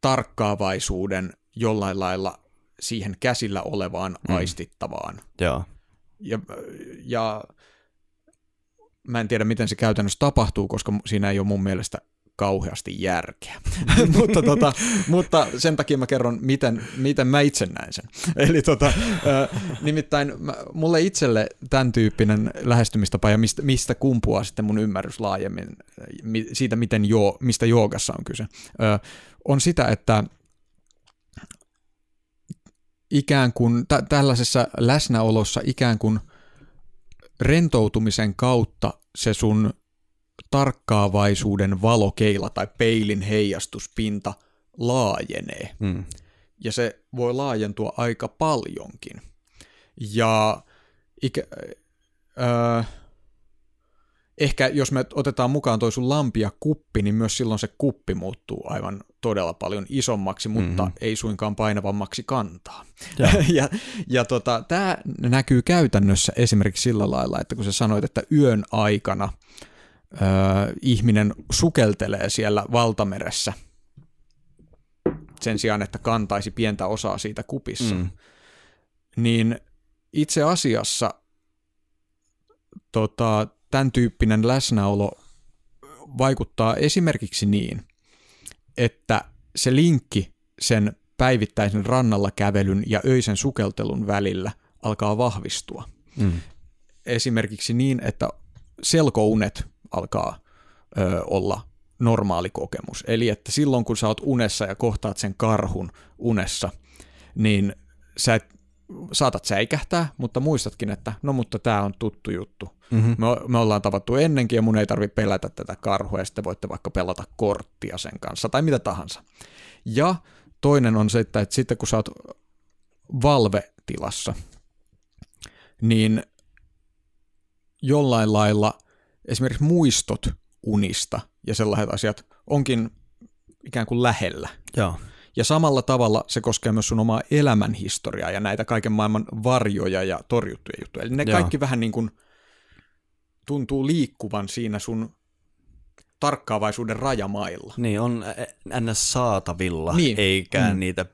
tarkkaavaisuuden jollain lailla siihen käsillä olevaan mm. aistittavaan. Ja. Ja, ja mä en tiedä, miten se käytännössä tapahtuu, koska siinä ei ole mun mielestä kauheasti järkeä. mutta, tota, mutta sen takia mä kerron, miten, miten mä itse näen sen. Eli tota, nimittäin mulle itselle tämän tyyppinen lähestymistapa ja mistä, mistä kumpuaa sitten mun ymmärrys laajemmin siitä, miten jo, mistä joogassa on kyse, on sitä, että ikään kuin tä- tällaisessa läsnäolossa ikään kuin rentoutumisen kautta se sun tarkkaavaisuuden valokeila tai peilin heijastuspinta laajenee. Mm. Ja se voi laajentua aika paljonkin. Ja ikä, äh, ehkä jos me otetaan mukaan toi sun lampi ja kuppi, niin myös silloin se kuppi muuttuu aivan todella paljon isommaksi, mutta mm-hmm. ei suinkaan painavammaksi kantaa. Ja, ja, ja tota, tämä näkyy käytännössä esimerkiksi sillä lailla, että kun sä sanoit, että yön aikana ö, ihminen sukeltelee siellä valtameressä sen sijaan, että kantaisi pientä osaa siitä kupissa, mm. niin itse asiassa tota, tämän tyyppinen läsnäolo vaikuttaa esimerkiksi niin, että se linkki sen päivittäisen rannalla kävelyn ja öisen sukeltelun välillä alkaa vahvistua. Mm. Esimerkiksi niin, että selkounet alkaa ö, olla normaali kokemus. Eli että silloin kun sä oot unessa ja kohtaat sen karhun unessa, niin sä et saatat säikähtää, mutta muistatkin, että no mutta tämä on tuttu juttu. Mm-hmm. Me, me ollaan tavattu ennenkin ja mun ei tarvitse pelätä tätä karhua ja sitten voitte vaikka pelata korttia sen kanssa tai mitä tahansa. Ja toinen on se, että, että sitten kun sä oot valvetilassa, niin jollain lailla esimerkiksi muistot unista ja sellaiset asiat onkin ikään kuin lähellä. Joo. Ja samalla tavalla se koskee myös sun omaa elämänhistoriaa ja näitä kaiken maailman varjoja ja torjuttuja juttuja. Eli ne Joo. kaikki vähän niin kuin tuntuu liikkuvan siinä sun tarkkaavaisuuden rajamailla. Niin, on ns. saatavilla, niin. eikä mm. niitä,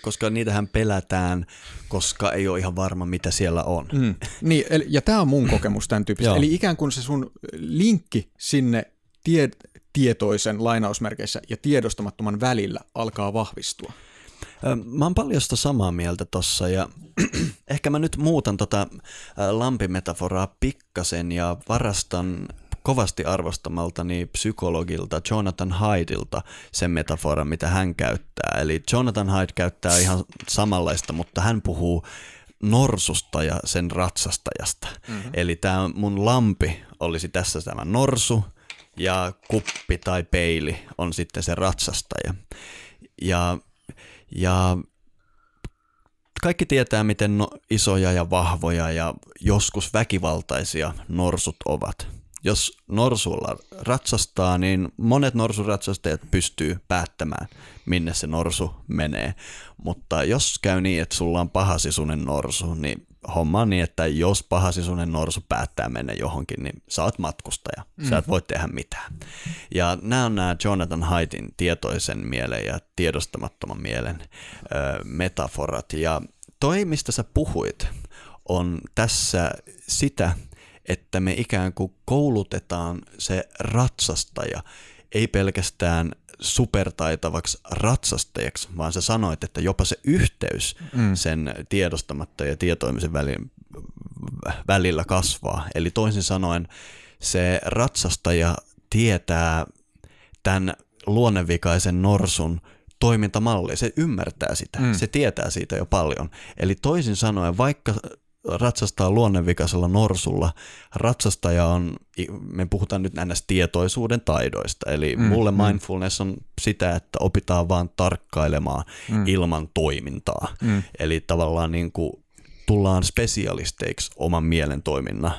koska niitähän pelätään, koska ei ole ihan varma, mitä siellä on. Mm. Niin, eli, ja tämä on mun kokemus tämän tyyppistä. Eli ikään kuin se sun linkki sinne tie, tietoisen lainausmerkeissä ja tiedostamattoman välillä alkaa vahvistua. Mä oon paljosta samaa mieltä tossa ja ehkä mä nyt muutan tota lampimetaforaa pikkasen ja varastan kovasti arvostamaltani psykologilta Jonathan Haidilta sen metaforan, mitä hän käyttää. Eli Jonathan Hyde käyttää ihan samanlaista, mutta hän puhuu norsusta ja sen ratsastajasta. Mm-hmm. Eli tämä mun lampi olisi tässä tämä norsu ja kuppi tai peili on sitten se ratsastaja. Ja, ja kaikki tietää, miten no, isoja ja vahvoja ja joskus väkivaltaisia norsut ovat. jos norsulla ratsastaa, niin monet norsuratsastajat pystyy päättämään, minne se norsu menee. Mutta jos käy niin, että sulla on pahasisunen norsu, niin homma on niin, että jos pahasisunen norsu päättää mennä johonkin, niin sä oot matkustaja. Mm. Sä et voi tehdä mitään. Ja nämä on nämä Jonathan Haitin tietoisen mielen ja tiedostamattoman mielen ö, metaforat. Ja toi, mistä sä puhuit, on tässä sitä, että me ikään kuin koulutetaan se ratsastaja, ei pelkästään supertaitavaksi ratsastajaksi, vaan sä sanoit, että jopa se yhteys mm. sen tiedostamatta ja tietoimisen välin, välillä kasvaa. Eli toisin sanoen se ratsastaja tietää tämän luonnevikaisen norsun toimintamalli, se ymmärtää sitä, mm. se tietää siitä jo paljon. Eli toisin sanoen, vaikka ratsastaa luonnevikaisella norsulla. Ratsastaja on, me puhutaan nyt ns. tietoisuuden taidoista, eli mm, mulle mm. mindfulness on sitä, että opitaan vaan tarkkailemaan mm. ilman toimintaa. Mm. Eli tavallaan niin kuin tullaan spesialisteiksi oman mielen toiminnan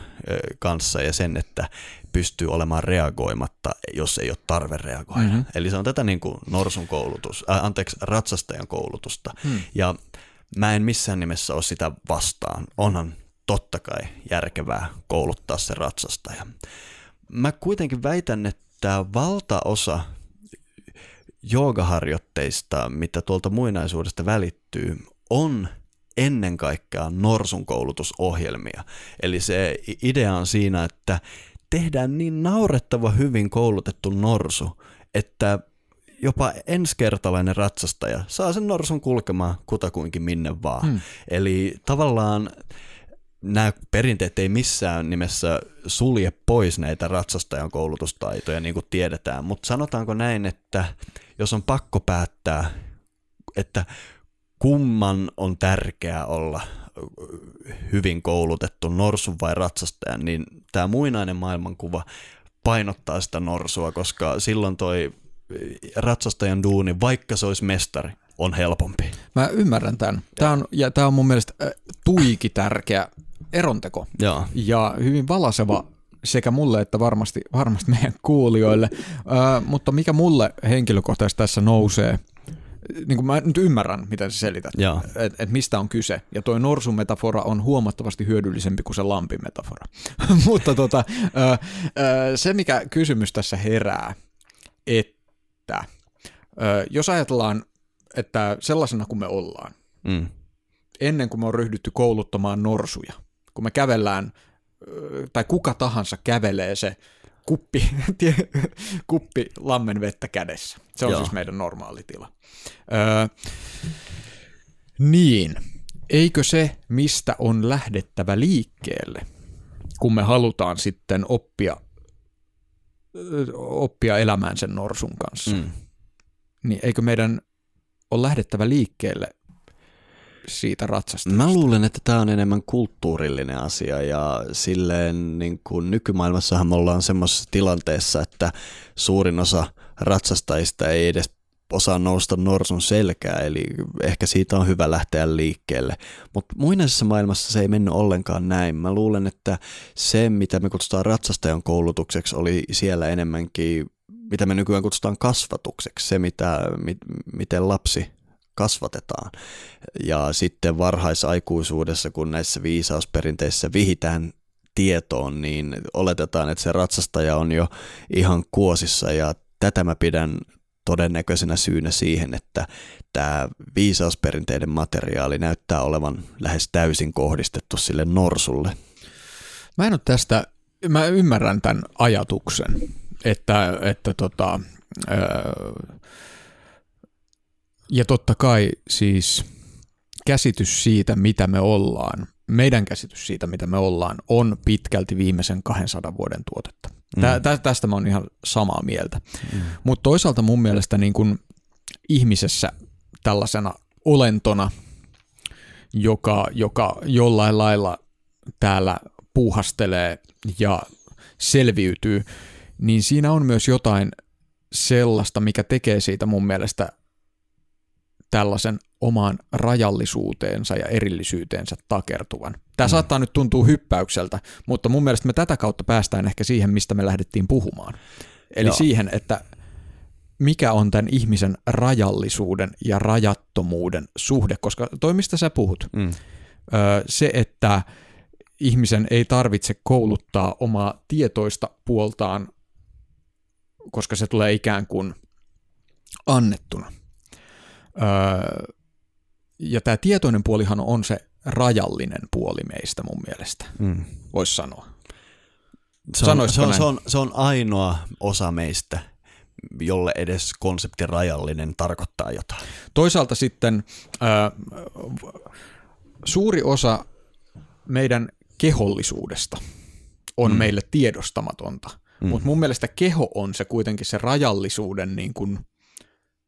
kanssa ja sen, että pystyy olemaan reagoimatta, jos ei ole tarve reagoida. Mm-hmm. Eli se on tätä niin kuin norsun koulutus, äh, anteeksi, ratsastajan koulutusta. Mm. Ja mä en missään nimessä ole sitä vastaan. Onhan totta kai järkevää kouluttaa se ratsastaja. Mä kuitenkin väitän, että valtaosa joogaharjoitteista, mitä tuolta muinaisuudesta välittyy, on ennen kaikkea norsun koulutusohjelmia. Eli se idea on siinä, että tehdään niin naurettava hyvin koulutettu norsu, että jopa ensikertalainen ratsastaja saa sen norsun kulkemaan kutakuinkin minne vaan. Hmm. Eli tavallaan nämä perinteet ei missään nimessä sulje pois näitä ratsastajan koulutustaitoja, niin kuin tiedetään, mutta sanotaanko näin, että jos on pakko päättää, että kumman on tärkeää olla hyvin koulutettu norsun vai ratsastajan, niin tämä muinainen maailmankuva painottaa sitä norsua, koska silloin toi ratsastajan duuni, vaikka se olisi mestari, on helpompi. Mä ymmärrän tämän. Tämä on, ja tämä on mun mielestä tuiki tärkeä eronteko. Ja, ja hyvin valaseva sekä mulle että varmasti, varmasti meidän kuulijoille. Ö, mutta mikä mulle henkilökohtaisesti tässä nousee, niin kuin mä nyt ymmärrän, miten sä selität, että et mistä on kyse. Ja toi norsun metafora on huomattavasti hyödyllisempi kuin se lampin metafora. mutta tota, ö, ö, se, mikä kysymys tässä herää, että että ö, jos ajatellaan, että sellaisena kuin me ollaan, mm. ennen kuin me on ryhdytty kouluttamaan norsuja, kun me kävellään, tai kuka tahansa kävelee se kuppi, tie, kuppi lammen vettä kädessä. Se on Joo. siis meidän normaali tila. Ö, niin, eikö se, mistä on lähdettävä liikkeelle, kun me halutaan sitten oppia oppia elämään sen norsun kanssa. Mm. Niin eikö meidän ole lähdettävä liikkeelle siitä ratsasta? Mä luulen, että tämä on enemmän kulttuurillinen asia ja silleen niin kuin nykymaailmassahan me ollaan semmoisessa tilanteessa, että suurin osa ratsastajista ei edes osaa nousta norsun selkää, eli ehkä siitä on hyvä lähteä liikkeelle. Mutta muinaisessa maailmassa se ei mennyt ollenkaan näin. Mä luulen, että se, mitä me kutsutaan ratsastajan koulutukseksi, oli siellä enemmänkin, mitä me nykyään kutsutaan kasvatukseksi, se, mitä, mi, miten lapsi kasvatetaan. Ja sitten varhaisaikuisuudessa, kun näissä viisausperinteissä vihitään tietoon, niin oletetaan, että se ratsastaja on jo ihan kuosissa ja tätä mä pidän todennäköisenä syynä siihen, että tämä viisausperinteiden materiaali näyttää olevan lähes täysin kohdistettu sille norsulle. Mä en ole tästä, mä ymmärrän tämän ajatuksen, että, että tota, ja totta kai siis käsitys siitä, mitä me ollaan, meidän käsitys siitä, mitä me ollaan, on pitkälti viimeisen 200 vuoden tuotetta. Tä, mm. tästä mä oon ihan samaa mieltä. Mm. Mutta toisaalta mun mielestä niin kun ihmisessä tällaisena olentona, joka, joka jollain lailla täällä puuhastelee ja selviytyy, niin siinä on myös jotain sellaista, mikä tekee siitä mun mielestä tällaisen omaan rajallisuuteensa ja erillisyyteensä takertuvan. Tämä Mm. saattaa nyt tuntua hyppäykseltä, mutta mun mielestä me tätä kautta päästään ehkä siihen, mistä me lähdettiin puhumaan. Eli Joo. siihen, että mikä on tämän ihmisen rajallisuuden ja rajattomuuden suhde, koska toi mistä sä puhut, Mm. Se, että ihmisen ei tarvitse kouluttaa omaa tietoista puoltaan, koska se tulee ikään kuin annettuna. Öö, ja tämä tietoinen puolihan on se rajallinen puoli meistä mun mielestä, Mm. voisi sanoa. Se on, se, on, näin? se, on, se on ainoa osa meistä, jolle edes konsepti rajallinen tarkoittaa jotain. Toisaalta sitten öö, suuri osa meidän kehollisuudesta on Mm. meille tiedostamatonta, mm. mutta mun mielestä keho on se kuitenkin se rajallisuuden niin kuin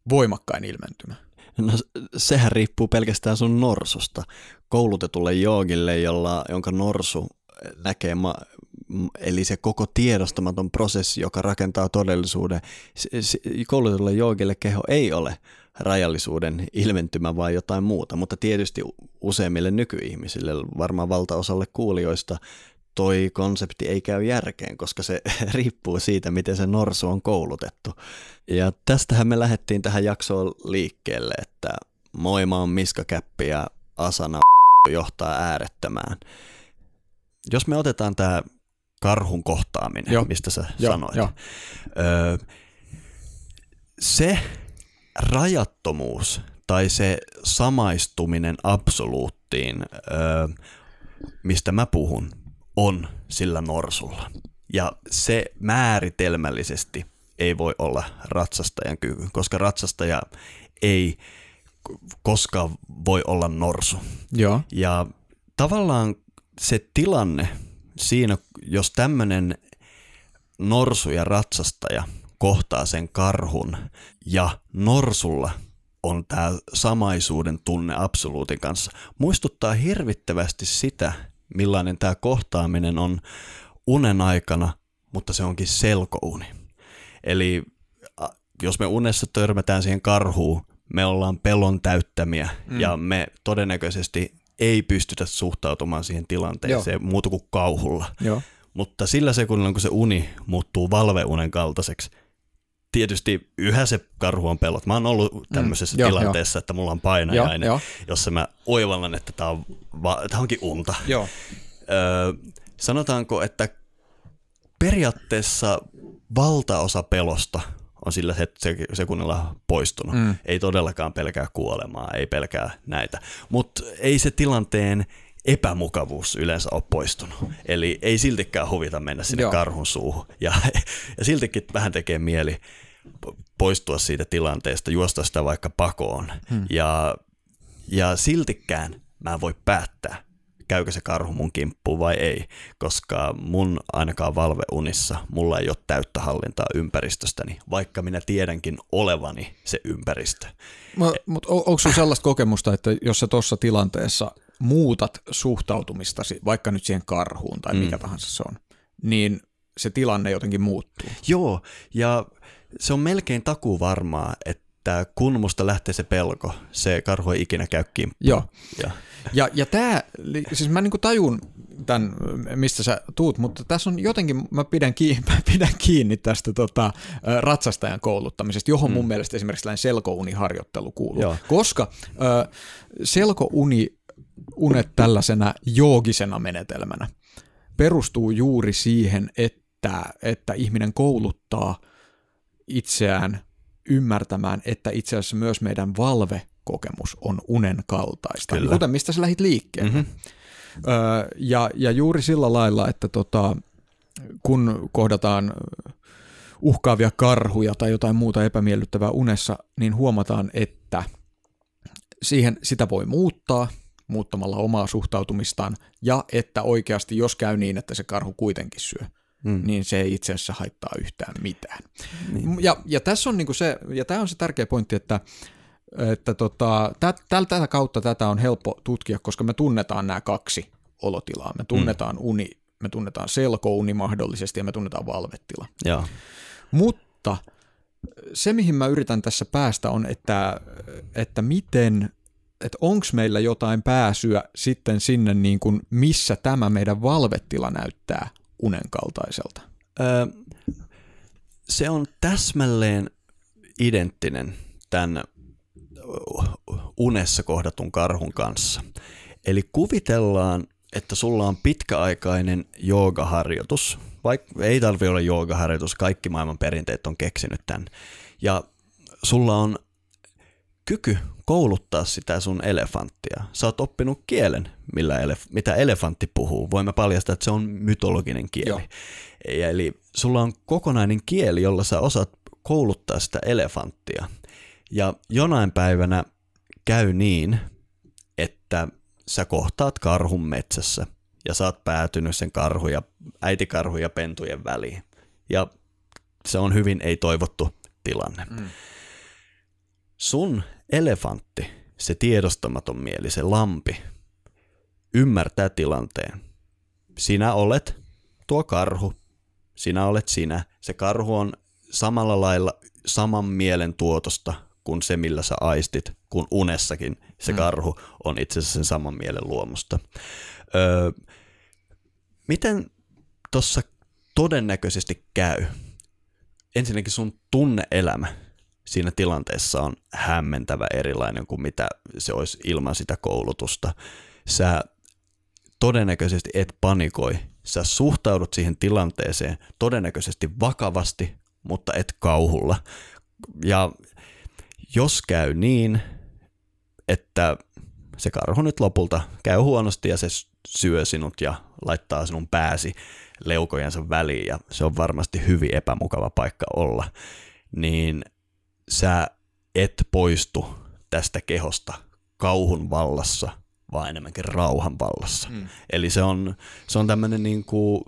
voimakkain ilmentymä. No sehän riippuu pelkästään sun norsusta. Koulutetulle joogille, jolla, jonka norsu näkee, ma- eli se koko tiedostamaton prosessi, joka rakentaa todellisuuden. Koulutetulle joogille keho ei ole rajallisuuden ilmentymä vai jotain muuta, mutta tietysti useimmille nykyihmisille, varmaan valtaosalle kuulijoista, toi konsepti ei käy järkeen, koska se riippuu siitä, miten se norsu on koulutettu. Ja tästähän me lähdettiin tähän jaksoon liikkeelle, että moi mä oon Miska Käppi ja Asana johtaa äärettömään. Jos me otetaan tämä karhun kohtaaminen, Joo. mistä sä Joo, sanoit. joo. Öö, se rajattomuus tai se samaistuminen absoluuttiin, öö, mistä mä puhun, on sillä norsulla. Ja se määritelmällisesti ei voi olla ratsastajan kyky, koska ratsastaja ei koskaan voi olla norsu. Joo. Ja tavallaan se tilanne siinä, jos tämmöinen norsu ja ratsastaja kohtaa sen karhun ja norsulla on tämä samaisuuden tunne absoluutin kanssa, muistuttaa hirvittävästi sitä, millainen tämä kohtaaminen on unen aikana, mutta se onkin selkouni. Eli jos me unessa törmätään siihen karhuun, me ollaan pelon täyttämiä mm. ja me todennäköisesti ei pystytä suhtautumaan siihen tilanteeseen muuta kuin kauhulla. Joo. Mutta sillä sekunnilla, kun se uni muuttuu valveunen kaltaiseksi, tietysti yhä se karhu on pelot. Mä oon ollut tämmöisessä mm, joo, tilanteessa, että mulla on painajainen, joo. jossa mä oivallan, että tää on, va- tää onkin unta. Joo. Öö, sanotaanko, että periaatteessa valtaosa pelosta on sillä sekunnilla poistunut. Mm. Ei todellakaan pelkää kuolemaa, ei pelkää näitä. Mutta ei se tilanteen epämukavuus yleensä ole poistunut. Eli ei siltikään huvita mennä sinne Joo. karhun suuhun. Ja, ja siltikin vähän tekee mieli poistua siitä tilanteesta, juosta sitä vaikka pakoon. Hmm. Ja, ja siltikään mä en voi päättää, käykö se karhu mun kimppuun vai ei, koska mun ainakaan valveunissa mulla ei ole täyttä hallintaa ympäristöstäni, vaikka minä tiedänkin olevani se ympäristö. Mutta onko sinulla sellaista kokemusta, että jos sä tuossa tilanteessa muutat suhtautumistasi, vaikka nyt siihen karhuun tai mikä mm. tahansa se on, niin se tilanne jotenkin muuttuu? Joo, ja se on melkein takuu varmaa, että kun musta lähtee se pelko, se karhu ei ikinä käy kimppuun. Joo. Ja, Ja, ja tämä, siis mä niinku tajun tämän, mistä sä tuut, mutta tässä on jotenkin, mä pidän kiinni, mä pidän kiinni tästä tota, ratsastajan kouluttamisesta, johon mun mielestä esimerkiksi tällainen selkouniharjoittelu kuuluu. Joo. Koska ö, selkouni unet tällaisena joogisena menetelmänä perustuu juuri siihen, että, että ihminen kouluttaa itseään ymmärtämään, että itse asiassa myös meidän valvekokemus on unen kaltaista. Kyllä. Kuten mistä sä lähit liikkeelle. mm-hmm. Öö, ja, ja juuri sillä lailla, että tota, kun kohdataan uhkaavia karhuja tai jotain muuta epämiellyttävää unessa, niin huomataan, että siihen sitä voi muuttaa muuttamalla omaa suhtautumistaan, ja että oikeasti jos käy niin, että se karhu kuitenkin syö, mm. niin se ei itse asiassa haittaa yhtään mitään. Niin. Ja, ja tässä on niinku se, ja tämä on se tärkeä pointti, että että tota, tä, tältä kautta tätä on helppo tutkia, koska me tunnetaan nämä kaksi olotilaa. Me tunnetaan uni, me tunnetaan selkouni mahdollisesti ja me tunnetaan valvetila. Joo. Mutta se, mihin mä yritän tässä päästä, on, että, että miten että onko meillä jotain pääsyä sitten sinne, niin kuin, missä tämä meidän valvetila näyttää unen kaltaiselta? Öö, se on täsmälleen identtinen tämän unessa kohdatun karhun kanssa. Eli kuvitellaan, että sulla on pitkäaikainen joogaharjoitus, vaikka ei tarvitse olla joogaharjoitus, kaikki maailman perinteet on keksinyt tämän. Ja sulla on kyky kouluttaa sitä sun elefanttia. Sä oot oppinut kielen, millä elef- mitä elefantti puhuu. Voimme paljastaa, että se on mytologinen kieli. Joo. Eli sulla on kokonainen kieli, jolla sä osaat kouluttaa sitä elefanttia. Ja jonain päivänä käy niin, että sä kohtaat karhun metsässä ja sä oot päätynyt sen karhu ja, äitikarhu ja pentujen väliin. Ja se on hyvin ei-toivottu tilanne. Mm. Sun elefantti, se tiedostamaton mieli, se lampi, ymmärtää tilanteen. Sinä olet tuo karhu, sinä olet sinä. Se karhu on samalla lailla saman mielen tuotosta kuin se, millä sä aistit, kun unessakin se mm. karhu on itse asiassa sen saman mielen luomusta. Öö, miten tuossa todennäköisesti käy? Ensinnäkin sun tunneelämä siinä tilanteessa on hämmentävä erilainen kuin mitä se olisi ilman sitä koulutusta. Sä todennäköisesti et panikoi, sä suhtaudut siihen tilanteeseen todennäköisesti vakavasti, mutta et kauhulla. Ja jos käy niin, että se karhu nyt lopulta käy huonosti ja se syö sinut ja laittaa sinun pääsi leukojensa väliin ja se on varmasti hyvin epämukava paikka olla, niin sä et poistu tästä kehosta kauhun vallassa, vaan enemmänkin rauhan vallassa. Mm. Eli se on, se on tämmöinen niin kuin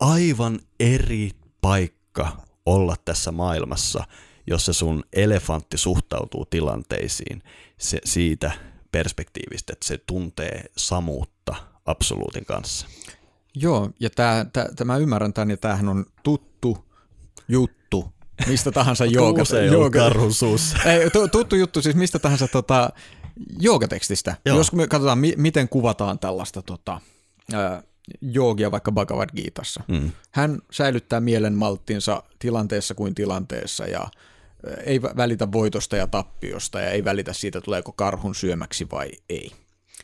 aivan eri paikka olla tässä maailmassa, jossa sun elefantti suhtautuu tilanteisiin se, siitä perspektiivistä, että se tuntee samuutta absoluutin kanssa. Joo, ja tää, tää, tää, mä ymmärrän tämän, ja tämähän on tuttu juttu mistä tahansa jooga. jooga. Ei, tuttu juttu siis mistä tahansa tota, joogatekstistä. Joo. Jos me katsotaan, mi- miten kuvataan tällaista tota, ää, joogia vaikka Bhagavad Gitassa. Mm. Hän säilyttää mielen malttinsa tilanteessa kuin tilanteessa ja ei välitä voitosta ja tappiosta ja ei välitä siitä, tuleeko karhun syömäksi vai ei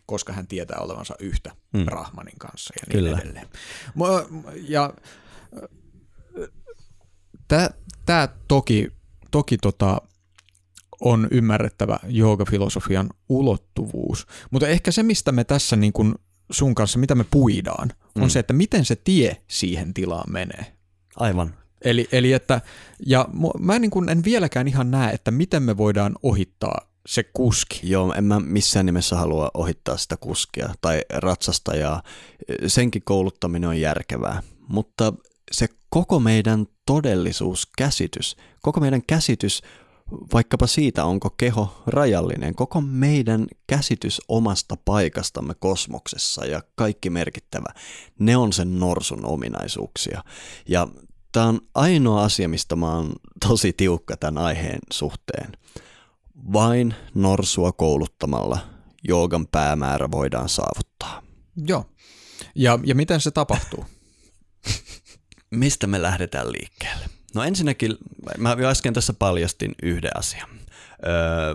koska hän tietää olevansa yhtä mm. Brahmanin kanssa ja niin Kyllä. edelleen. Ja tämä toki, toki tota, on ymmärrettävä joogafilosofian ulottuvuus, mutta ehkä se, mistä me tässä niin kun sun kanssa, mitä me puidaan, on mm. se, että miten se tie siihen tilaan menee. Aivan. Eli, eli että, ja mä niin kun en vieläkään ihan näe, että miten me voidaan ohittaa se kuski. Joo, en mä missään nimessä halua ohittaa sitä kuskia tai ratsastajaa. Senkin kouluttaminen on järkevää, mutta se koko meidän todellisuuskäsitys, koko meidän käsitys vaikkapa siitä, onko keho rajallinen, koko meidän käsitys omasta paikastamme kosmoksessa ja kaikki merkittävä, ne on sen norsun ominaisuuksia. Ja tämä on ainoa asia, mistä mä oon tosi tiukka tämän aiheen suhteen. Vain norsua kouluttamalla joogan päämäärä voidaan saavuttaa. Joo. Ja, ja miten se tapahtuu? Mistä me lähdetään liikkeelle? No ensinnäkin, mä jo äsken tässä paljastin yhden asian. Öö,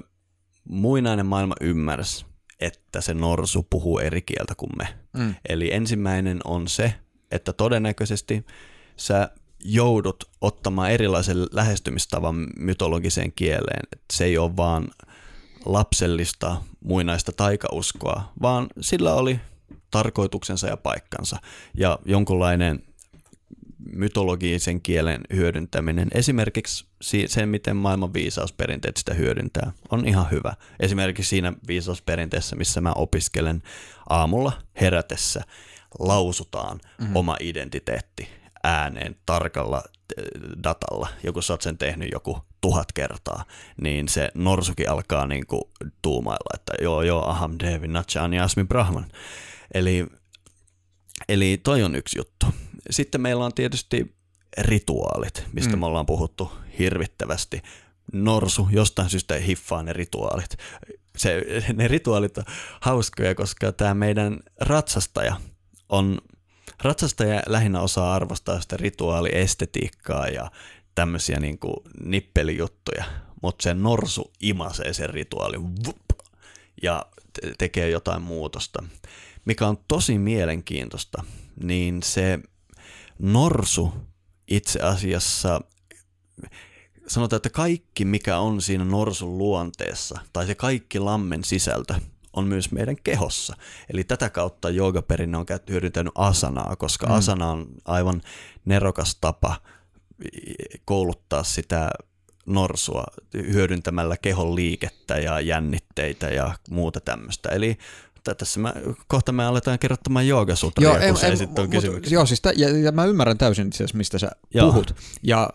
muinainen maailma ymmärsi, että se norsu puhuu eri kieltä kuin me. Mm. Eli ensimmäinen on se, että todennäköisesti sä joudut ottamaan erilaisen lähestymistavan mytologiseen kieleen. Että se ei ole vaan lapsellista muinaista taikauskoa, vaan sillä oli tarkoituksensa ja paikkansa. Ja jonkunlainen mytologisen kielen hyödyntäminen, esimerkiksi sen, miten maailman viisausperinteet sitä hyödyntää, on ihan hyvä. Esimerkiksi siinä viisausperinteessä, missä mä opiskelen aamulla herätessä, lausutaan mm-hmm. oma identiteetti ääneen tarkalla datalla, joku sä oot sen tehnyt joku tuhat kertaa, niin se norsuki alkaa niin kuin tuumailla, että joo joo, aham devi nachani asmi brahman. Eli, eli toi on yksi juttu. Sitten meillä on tietysti rituaalit, mistä mm. me ollaan puhuttu hirvittävästi. Norsu jostain syystä hiffaa ne rituaalit. se, ne rituaalit on hauskoja, koska tämä meidän ratsastaja on, ratsastaja lähinnä osaa arvostaa sitä rituaaliestetiikkaa ja tämmöisiä niin kuin nippelijuttuja, mutta se norsu imasee sen rituaalin vup, ja te- tekee jotain muutosta. Mikä on tosi mielenkiintoista, niin se norsu itse asiassa sanotaan, että kaikki mikä on siinä norsun luonteessa, tai se kaikki lammen sisältö, on myös meidän kehossa. Eli tätä kautta joogaperinne on hyödyntänyt asanaa, koska mm. asana on aivan nerokas tapa kouluttaa sitä norsua hyödyntämällä kehon liikettä ja jännitteitä ja muuta tämmöistä. Eli t- tässä mä, kohta me aletaan kerrottamaan joogasutria, kun se sitten on kysymyksiä. Joo, siis tä, ja, ja mä ymmärrän täysin itse asiassa, mistä sä Joo. joo. puhut. Ja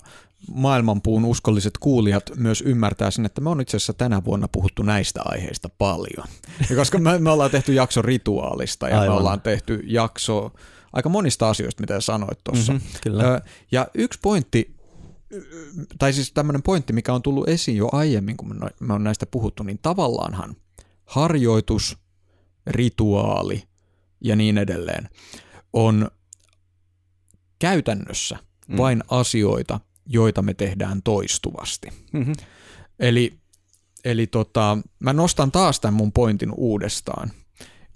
maailmanpuun uskolliset kuulijat myös ymmärtää sen, että me on itse asiassa tänä vuonna puhuttu näistä aiheista paljon. Ja koska me, me ollaan tehty jakso rituaalista ja Aivan. me ollaan tehty jakso aika monista asioista, mitä sä sanoit tuossa. Mhm, kyllä. Ö, Ja yksi pointti, tai siis tämmöinen pointti, mikä on tullut esiin jo aiemmin, kun me on näistä puhuttu, niin tavallaanhan harjoitus, rituaali ja niin edelleen on käytännössä Mm. vain asioita, joita me tehdään toistuvasti. Mhm. Eli, eli tota, mä nostan taas tämän mun pointin uudestaan.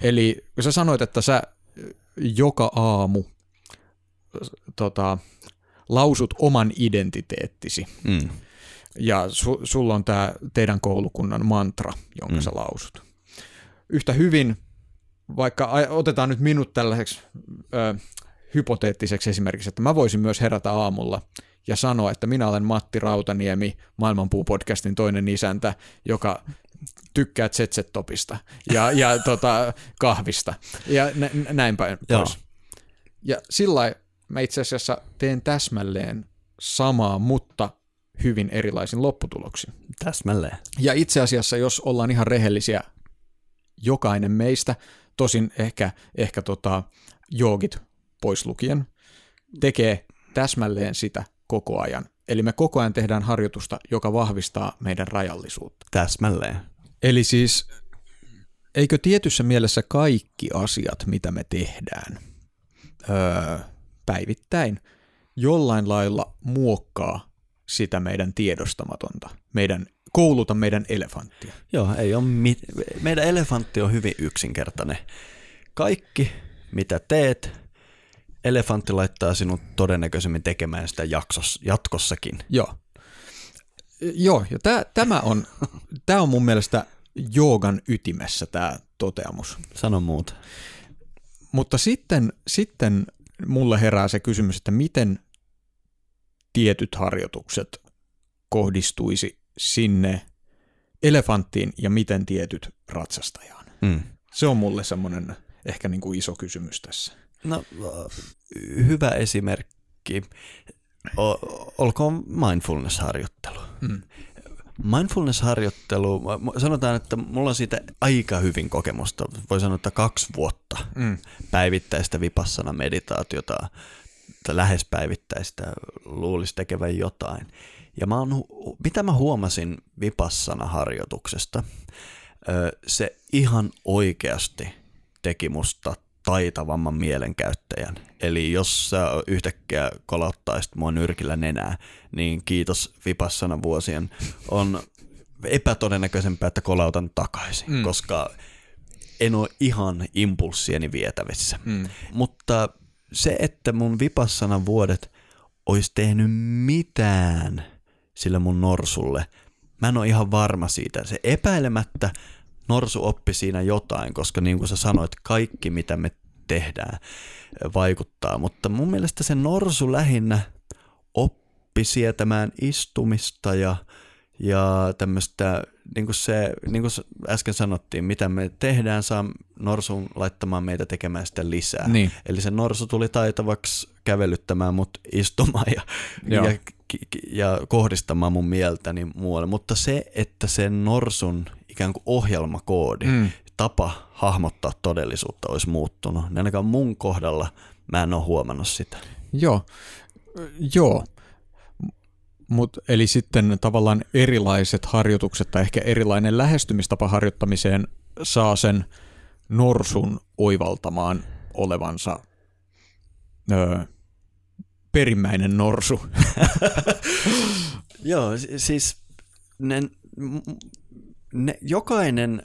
Eli kun sä sanoit, että sä joka aamu tota, lausut oman identiteettisi, Mm. ja su, sulla on tämä teidän koulukunnan mantra, jonka mm. sä lausut. Yhtä hyvin, vaikka ai- otetaan nyt minut tällaiseksi ö, hypoteettiseksi esimerkiksi, että mä voisin myös herätä aamulla ja sanoa, että minä olen Matti Rautaniemi, Maailmanpuu-podcastin toinen isäntä, joka tykkää Zetset-topista ja, ja tota, kahvista ja nä, nä- näin päin Joo. pois. Ja sillä mä itse asiassa teen täsmälleen samaa, mutta hyvin erilaisin lopputuloksin. Täsmälleen. Ja itse asiassa, jos ollaan ihan rehellisiä, jokainen meistä, tosin ehkä, ehkä tota, joogit pois lukien, tekee täsmälleen sitä koko ajan. Eli me koko ajan tehdään harjoitusta, joka vahvistaa meidän rajallisuutta. Täsmälleen. Eli siis, eikö tietyssä mielessä kaikki asiat, mitä me tehdään öö, päivittäin, jollain lailla muokkaa sitä meidän tiedostamatonta, meidän, kouluta meidän elefanttia. Joo, ei ole mit- meidän elefantti on hyvin yksinkertainen. Kaikki, mitä teet, elefantti laittaa sinut todennäköisemmin tekemään sitä jaksos, jatkossakin. Joo. Joo, ja tää, tämä on, tää on mun mielestä joogan ytimessä tämä toteamus. Sano muuta. Mutta sitten, sitten mulle herää se kysymys, että miten tietyt harjoitukset kohdistuisi sinne elefanttiin ja miten tietyt ratsastajaan. Mm. Se on mulle semmoinen ehkä niin kuin iso kysymys tässä. No, äh, hyvä esimerkki. O- olkoon mindfulness-harjoittelu. Mm. Mindfulness-harjoittelu, sanotaan, että mulla on siitä aika hyvin kokemusta. Voi sanoa, että kaksi vuotta Mm. päivittäistä vipassana meditaatiota, lähes päivittäistä, luulisi tekevän jotain. Ja mä oon, mitä mä huomasin vipassana harjoituksesta, se ihan oikeasti teki musta taitavamman mielenkäyttäjän. Eli jos sä yhtäkkiä kolauttaisit mua nyrkillä nenää, niin kiitos vipassana vuosien, on epätodennäköisempää, että kolautan takaisin. Mm. koska en ole ihan impulssieni vietävissä. Mm. Mutta se, että mun vipassana vuodet olisi tehnyt mitään sille mun norsulle, mä en ole ihan varma siitä. Se epäilemättä norsu oppi siinä jotain, koska niin kuin sä sanoit, kaikki mitä me tehdään vaikuttaa. Mutta mun mielestä se norsu lähinnä oppi sietämään istumista ja, ja tämmöistä, niin kuin, se, niin kuin äsken sanottiin, mitä me tehdään, saa norsun laittamaan meitä tekemään sitä lisää. Niin. Eli se norsu tuli taitavaksi kävelyttämään mut istumaan ja, Joo. ja, ja kohdistamaan mun mieltäni muualle. Mutta se, että sen norsun ikään kuin ohjelmakoodi, mm. Tapa hahmottaa todellisuutta olisi muuttunut, niin ainakaan mun kohdalla mä en ole huomannut sitä. Joo, joo. Mut, eli sitten tavallaan erilaiset harjoitukset tai ehkä erilainen lähestymistapa harjoittamiseen saa sen norsun oivaltamaan olevansa öö, perimmäinen norsu. Joo, siis ne, ne, jokainen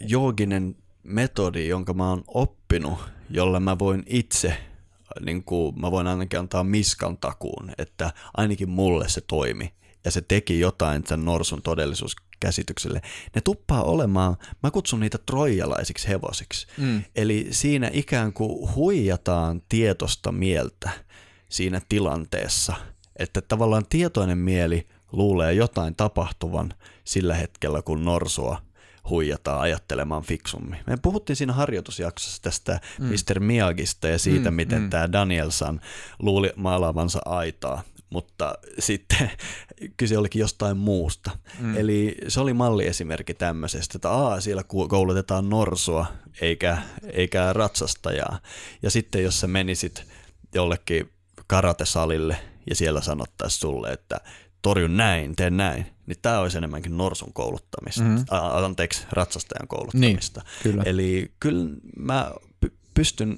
jooginen metodi, jonka mä oon oppinut, jolla mä voin itse, niin kuin mä voin ainakin antaa miskan takuun, että ainakin mulle se toimi ja se teki jotain sen norsun todellisuuskäsitykselle. Ne tuppaa olemaan, mä kutsun niitä trojalaisiksi hevosiksi. Mm. Eli siinä ikään kuin huijataan tietosta mieltä siinä tilanteessa, että tavallaan tietoinen mieli luulee jotain tapahtuvan sillä hetkellä, kun norsua huijataan ajattelemaan fiksummin. Me puhuttiin siinä harjoitusjaksossa tästä mm. Mr. Miyagista ja siitä, mm, miten mm. tämä Danielsan luuli maalaavansa aitaa, mutta sitten kyse olikin jostain muusta. Mm. Eli se oli malliesimerkki tämmöisestä, että aa, siellä koulutetaan norsua eikä, eikä ratsastajaa. Ja sitten jos sä menisit jollekin karatesalille ja siellä sanottaisiin sulle, että torju näin, tee näin, niin tämä olisi enemmänkin norsun kouluttamista, mm-hmm. Ä, anteeksi, ratsastajan kouluttamista. Niin, kyllä. Eli kyllä mä pystyn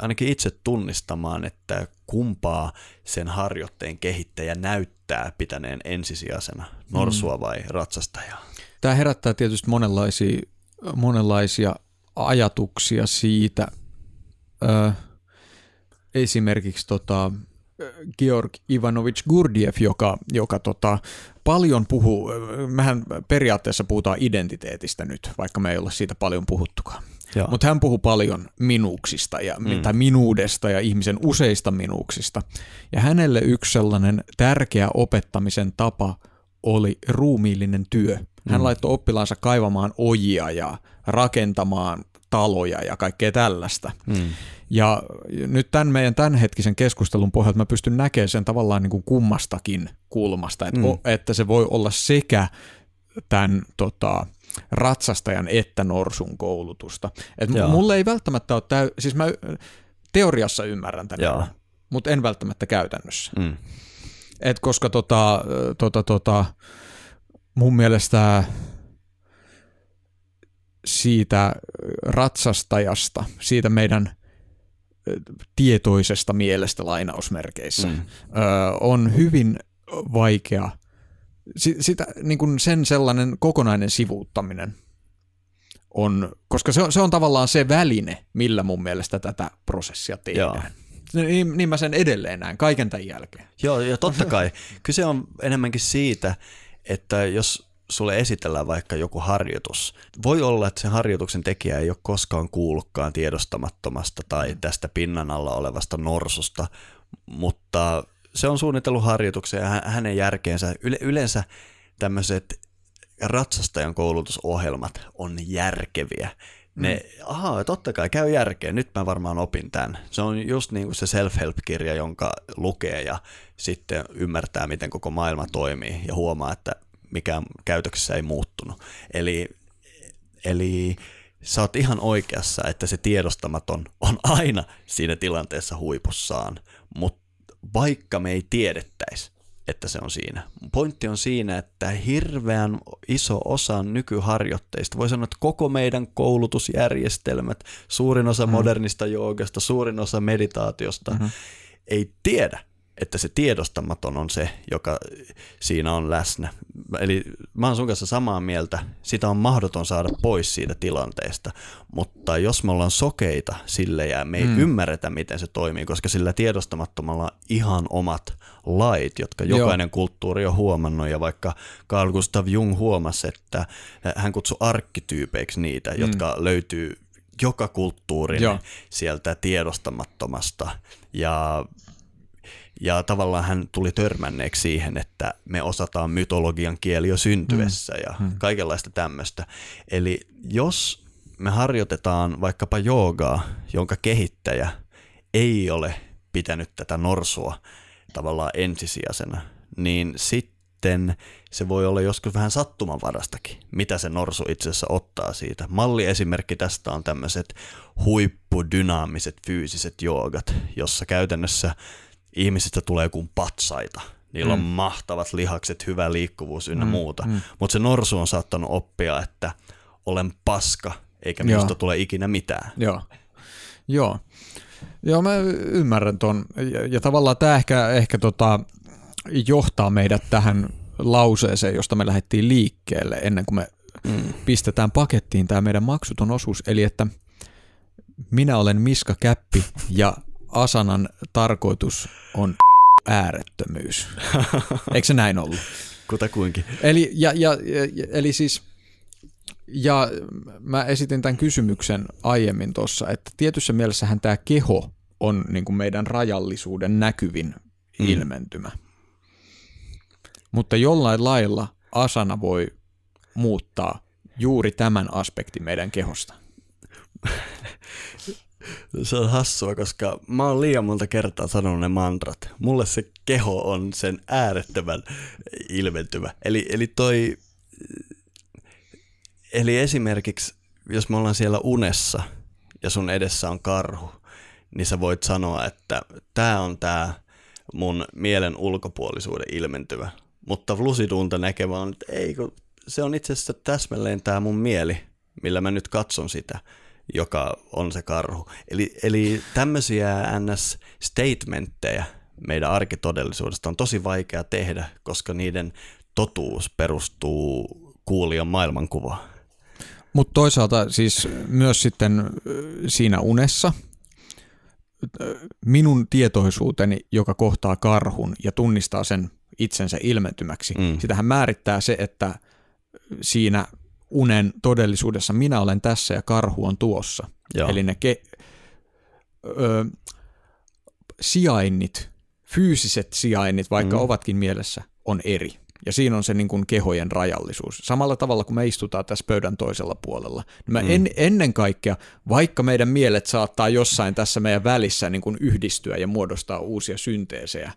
ainakin itse tunnistamaan, että kumpaa sen harjoitteen kehittäjä näyttää pitäneen ensisijaisena, norsua mm. vai ratsastajaa. Tämä herättää tietysti monenlaisia, monenlaisia ajatuksia siitä. Ö, esimerkiksi tota, Georg Ivanovich Gurdiev, joka, joka tota, paljon puhuu, mehän periaatteessa puhutaan identiteetistä nyt, vaikka me ei ole siitä paljon puhuttukaan. Mutta hän puhuu paljon minuuksista ja, mm. tai minuudesta ja ihmisen useista minuuksista. Ja hänelle yksi sellainen tärkeä opettamisen tapa oli ruumiillinen työ. Hän mm. laittoi oppilaansa kaivamaan ojia ja rakentamaan taloja ja kaikkea tällaista. Mm. Ja nyt tämän meidän tämänhetkisen keskustelun pohjalta mä pystyn näkemään sen tavallaan niin kuin kummastakin kulmasta, että, mm. o, että se voi olla sekä tämän tota, ratsastajan että norsun koulutusta. Et mulle ei välttämättä ole, täy- siis mä teoriassa ymmärrän tämän, mutta en välttämättä käytännössä. Mm. Et koska tota, tota, tota, mun mielestä siitä ratsastajasta, siitä meidän tietoisesta mielestä lainausmerkeissä, mm. on hyvin vaikea, sitä, niin kuin sen sellainen kokonainen sivuuttaminen on, koska se on, se on tavallaan se väline, millä mun mielestä tätä prosessia tehdään. Joo. Niin, niin mä sen edelleen näen kaiken tämän jälkeen. Joo, ja totta kai. Kyse on enemmänkin siitä, että jos sulle esitellään vaikka joku harjoitus. Voi olla, että sen harjoituksen tekijä ei ole koskaan kuullutkaan tiedostamattomasta tai mm. tästä pinnan alla olevasta norsusta, mutta se on suunnitellut harjoituksen ja hänen järkeensä. Yle- yleensä tämmöiset ratsastajan koulutusohjelmat on järkeviä. Ne, mm. ahaa, totta kai käy järkeen, nyt mä varmaan opin tämän. Se on just niin kuin se self-help-kirja, jonka lukee ja sitten ymmärtää, miten koko maailma toimii ja huomaa, että mikä käytöksessä ei muuttunut. Eli, eli sä oot ihan oikeassa, että se tiedostamaton on aina siinä tilanteessa huipussaan, mutta vaikka me ei tiedettäisi, että se on siinä. Pointti on siinä, että hirveän iso osa nykyharjoitteista, voi sanoa, että koko meidän koulutusjärjestelmät, suurin osa mm. modernista joogasta, suurin osa meditaatiosta, mm-hmm. ei tiedä, että se tiedostamaton on se, joka siinä on läsnä. Eli mä oon sun kanssa samaa mieltä, sitä on mahdoton saada pois siitä tilanteesta, mutta jos me ollaan sokeita sille ja me ei mm. ymmärretä, miten se toimii, koska sillä tiedostamattomalla on ihan omat lait, jotka jokainen Joo. kulttuuri on huomannut, ja vaikka Carl Gustav Jung huomasi, että hän kutsui arkkityypeiksi niitä, mm. jotka löytyy joka kulttuurin Joo. sieltä tiedostamattomasta, ja ja tavallaan hän tuli törmänneeksi siihen, että me osataan mytologian kieli jo syntyessä mm. ja mm. kaikenlaista tämmöistä. Eli jos me harjoitetaan vaikkapa joogaa, jonka kehittäjä ei ole pitänyt tätä norsua tavallaan ensisijaisena, niin sitten se voi olla joskus vähän sattumanvarastakin, mitä se norsu itse asiassa ottaa siitä. Malliesimerkki tästä on tämmöiset huippudynaamiset fyysiset joogat, jossa käytännössä ihmisistä tulee kuin patsaita. Niillä Mm. on mahtavat lihakset, hyvä liikkuvuus ynnä Mm, muuta. mm. Mutta se norsu on saattanut oppia, että olen paska, eikä Joo. minusta tule ikinä mitään. Joo. Joo. Joo, mä ymmärrän ton. Ja, ja tavallaan tämä ehkä, ehkä tota, johtaa meidät tähän lauseeseen, josta me lähdettiin liikkeelle ennen kuin me Mm. pistetään pakettiin tämä meidän maksuton osuus. Eli että minä olen Miska Käppi ja Asanan tarkoitus on äärettömyys. Eikö se näin ollut? Kutakuinkin. Eli, ja, ja, ja, eli siis, ja mä esitin tämän kysymyksen aiemmin tuossa, että tietyssä mielessähän tämä keho on niin kuin meidän rajallisuuden näkyvin Mm. ilmentymä. Mutta jollain lailla asana voi muuttaa juuri tämän aspektin meidän kehosta. Se on hassua, koska mä oon liian monta kertaa sanonut ne mantrat. Mulle se keho on sen äärettömän ilmentymä. Eli, eli toi, eli esimerkiksi jos me ollaan siellä unessa ja sun edessä on karhu, niin sä voit sanoa, että tämä on tämä mun mielen ulkopuolisuuden ilmentymä. Mutta lusidunta näkevä on, että ei, kun se on itse asiassa täsmälleen tämä mun mieli, millä mä nyt katson sitä, joka on se karhu. Eli, eli tämmöisiä NS-statementteja meidän arkitodellisuudesta on tosi vaikea tehdä, koska niiden totuus perustuu kuulijan maailmankuvaan. Mutta toisaalta siis myös sitten ö, siinä unessa ö, minun tietoisuuteni, joka kohtaa karhun ja tunnistaa sen itsensä ilmentymäksi, mm. sitähän määrittää se, että siinä unen todellisuudessa minä olen tässä ja karhu on tuossa. Joo. Eli ne ke- ö, sijainnit, fyysiset sijainnit, vaikka Mm. ovatkin mielessä, on eri. Ja siinä on se niin kuin kehojen rajallisuus. Samalla tavalla kuin me istutaan tässä pöydän toisella puolella. Niin mä Mm. en, ennen kaikkea, vaikka meidän mielet saattaa jossain tässä meidän välissä niin kuin yhdistyä ja muodostaa uusia synteesejä,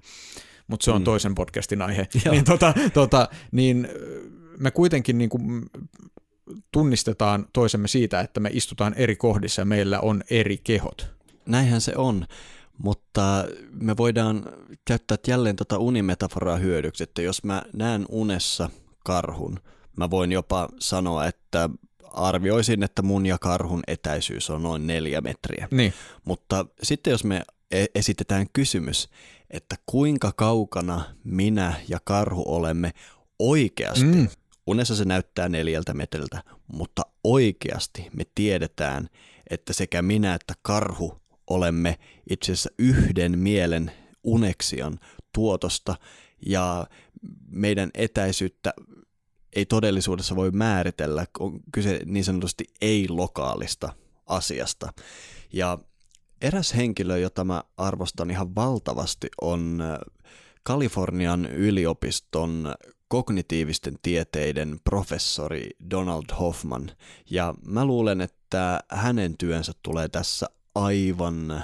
mutta se on Mm. toisen podcastin aihe, Joo. niin, tota, tota, niin me kuitenkin niin kuin tunnistetaan toisemme siitä, että me istutaan eri kohdissa ja meillä on eri kehot. Näinhän se on, mutta me voidaan käyttää jälleen tota unimetaforaa hyödyksi, että jos mä näen unessa karhun, mä voin jopa sanoa, että arvioisin, että mun ja karhun etäisyys on noin neljä metriä. Niin, Mutta sitten jos me e- esitetään kysymys, että kuinka kaukana minä ja karhu olemme oikeasti, mm. Unessa se näyttää neljältä metriltä, mutta oikeasti me tiedetään, että sekä minä että karhu olemme itse asiassa yhden mielen uneksion tuotosta ja meidän etäisyyttä ei todellisuudessa voi määritellä, on kyse niin sanotusti ei-lokaalista asiasta. Ja eräs henkilö, jota mä arvostan ihan valtavasti, on Kalifornian yliopiston kognitiivisten tieteiden professori Donald Hoffman. Ja mä luulen, että hänen työnsä tulee tässä aivan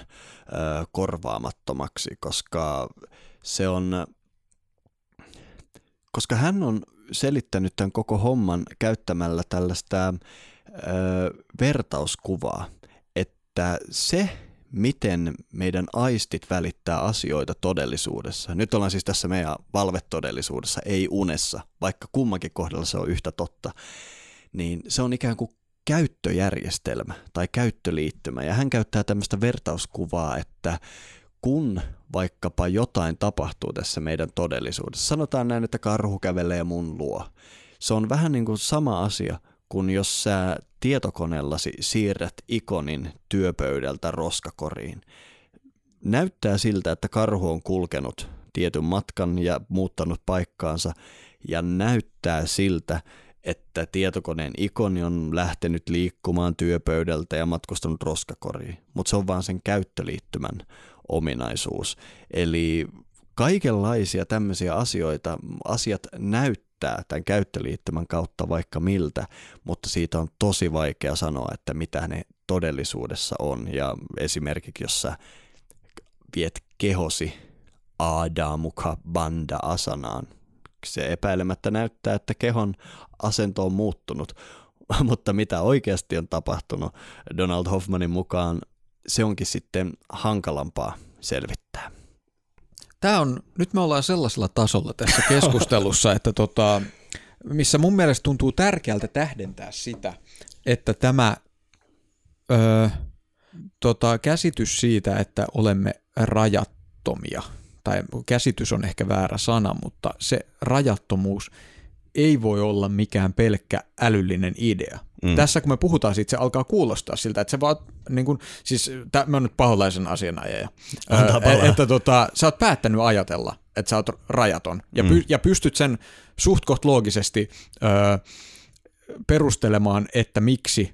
korvaamattomaksi, koska se on, koska hän on selittänyt tämän koko homman käyttämällä tällaista ö, vertauskuvaa, että se, miten meidän aistit välittää asioita todellisuudessa, nyt ollaan siis tässä meidän valvetodellisuudessa, ei unessa, vaikka kummankin kohdalla se on yhtä totta, niin se on ikään kuin käyttöjärjestelmä tai käyttöliittymä. Ja hän käyttää tämmöistä vertauskuvaa, että kun vaikkapa jotain tapahtuu tässä meidän todellisuudessa, sanotaan näin, että karhu kävelee mun luo. Se on vähän niin kuin sama asia kuin jos sä tietokoneellasi siirrät ikonin työpöydältä roskakoriin. Näyttää siltä, että karhu on kulkenut tietyn matkan ja muuttanut paikkaansa ja näyttää siltä, että tietokoneen ikoni on lähtenyt liikkumaan työpöydältä ja matkustanut roskakoriin, mutta se on vaan sen käyttöliittymän ominaisuus. Eli kaikenlaisia tämmöisiä asioita, asiat näyttää tämän käyttöliittymän kautta vaikka miltä, mutta siitä on tosi vaikea sanoa, että mitä ne todellisuudessa on. Ja esimerkiksi jos sä viet kehosi Adamukha Banda asanaan, se epäilemättä näyttää, että kehon asento on muuttunut, mutta mitä oikeasti on tapahtunut Donald Hoffmanin mukaan, se onkin sitten hankalampaa selvittää. Tämä on, nyt me ollaan sellaisella tasolla tässä keskustelussa, että tota, missä mun mielestä tuntuu tärkeältä tähdentää sitä, että tämä ö, tota, käsitys siitä, että olemme rajattomia, tai käsitys on ehkä väärä sana, mutta se rajattomuus ei voi olla mikään pelkkä älyllinen idea. Mm. Tässä kun me puhutaan siitä, se alkaa kuulostaa siltä, että se vaan, niin kun, siis tää, mä oon nyt paholaisen asianajaja, äh, että tota, sä oot päättänyt ajatella, että sä oot rajaton, ja, mm. py, ja pystyt sen suht koht loogisesti ö, perustelemaan, että miksi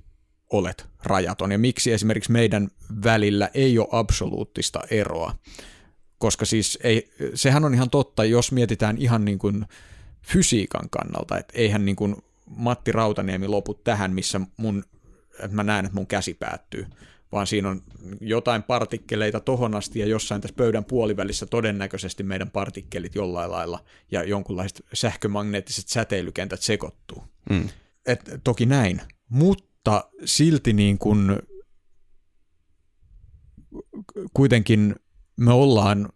olet rajaton, ja miksi esimerkiksi meidän välillä ei ole absoluuttista eroa, koska siis ei, sehän on ihan totta, jos mietitään ihan niin kuin fysiikan kannalta, että eihän niin kuin Matti Rautaniemi lopu tähän, missä mun, että mä näen, että mun käsi päättyy, vaan siinä on jotain partikkeleita tohon asti ja jossain tässä pöydän puolivälissä todennäköisesti meidän partikkelit jollain lailla ja jonkunlaiset sähkömagneettiset säteilykentät sekoittuu. Mm. Et, toki näin, mutta silti niin kuin kuitenkin me ollaan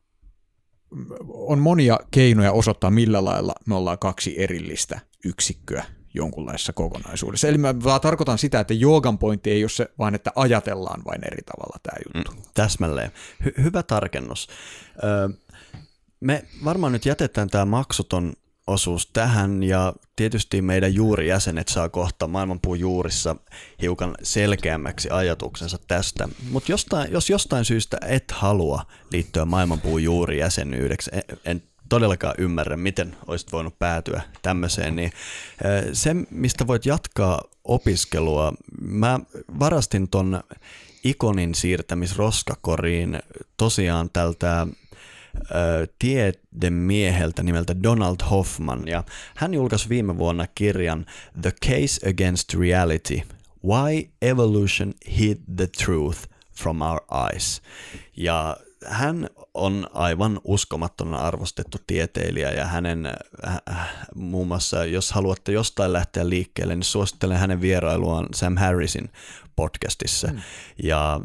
on monia keinoja osoittaa, millä lailla me ollaan kaksi erillistä yksikköä jonkunlaisessa kokonaisuudessa. Eli mä vaan tarkoitan sitä, että joogan pointti ei ole se, vaan että ajatellaan vain eri tavalla tämä juttu. Mm, täsmälleen. Hy- hyvä tarkennus. Öö, me varmaan nyt jätetään tämä maksuton osuus tähän ja tietysti meidän juurijäsenet saa kohta maailmanpuun juurissa hiukan selkeämmäksi ajatuksensa tästä. Mutta jos jostain syystä et halua liittyä maailmanpuun juurijäsenyydeksi, en, en todellakaan ymmärrä, miten olisit voinut päätyä tämmöiseen, niin se, mistä voit jatkaa opiskelua, mä varastin ton ikonin siirtämisroskakoriin tosiaan tältä tiedemieheltä nimeltä Donald Hoffman, ja hän julkaisi viime vuonna kirjan The Case Against Reality, Why Evolution Hid the Truth from Our Eyes. Ja hän on aivan uskomattoman arvostettu tieteilijä ja hänen äh, muun muassa, jos haluatte jostain lähteä liikkeelle, niin suosittelen hänen vierailuaan Sam Harrisin podcastissa. Mm. Ja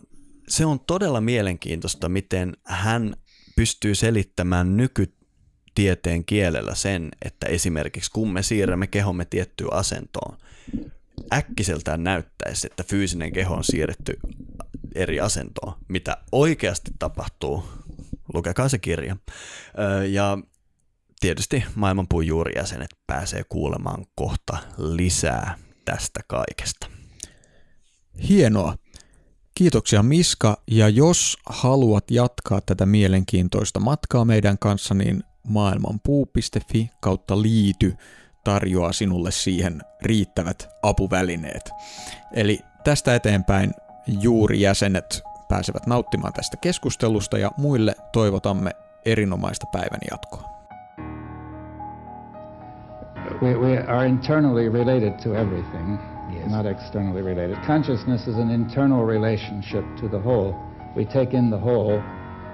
se on todella mielenkiintoista, miten hän pystyy selittämään nykytieteen kielellä sen, että esimerkiksi kun me siirrämme kehomme tiettyyn asentoon, äkkiseltään näyttäisi, että fyysinen keho on siirretty eri asentoon, mitä oikeasti tapahtuu. Lukekaa se kirja. Ja tietysti maailmanpuun juurijäsenet pääsee kuulemaan kohta lisää tästä kaikesta. Hienoa. Kiitoksia Miska, ja jos haluat jatkaa tätä mielenkiintoista matkaa meidän kanssa, niin maailmanpuu.fi kautta liity tarjoaa sinulle siihen riittävät apuvälineet. Eli tästä eteenpäin juuri jäsenet pääsevät nauttimaan tästä keskustelusta ja muille toivotamme erinomaista päivän jatkoa. We, we are internally related to everything, yes. not externally related. Consciousness is an internal relationship to the whole. We take in the whole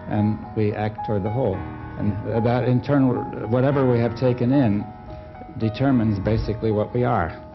and we act toward the whole. And that internal, whatever we have taken in, determines basically what we are.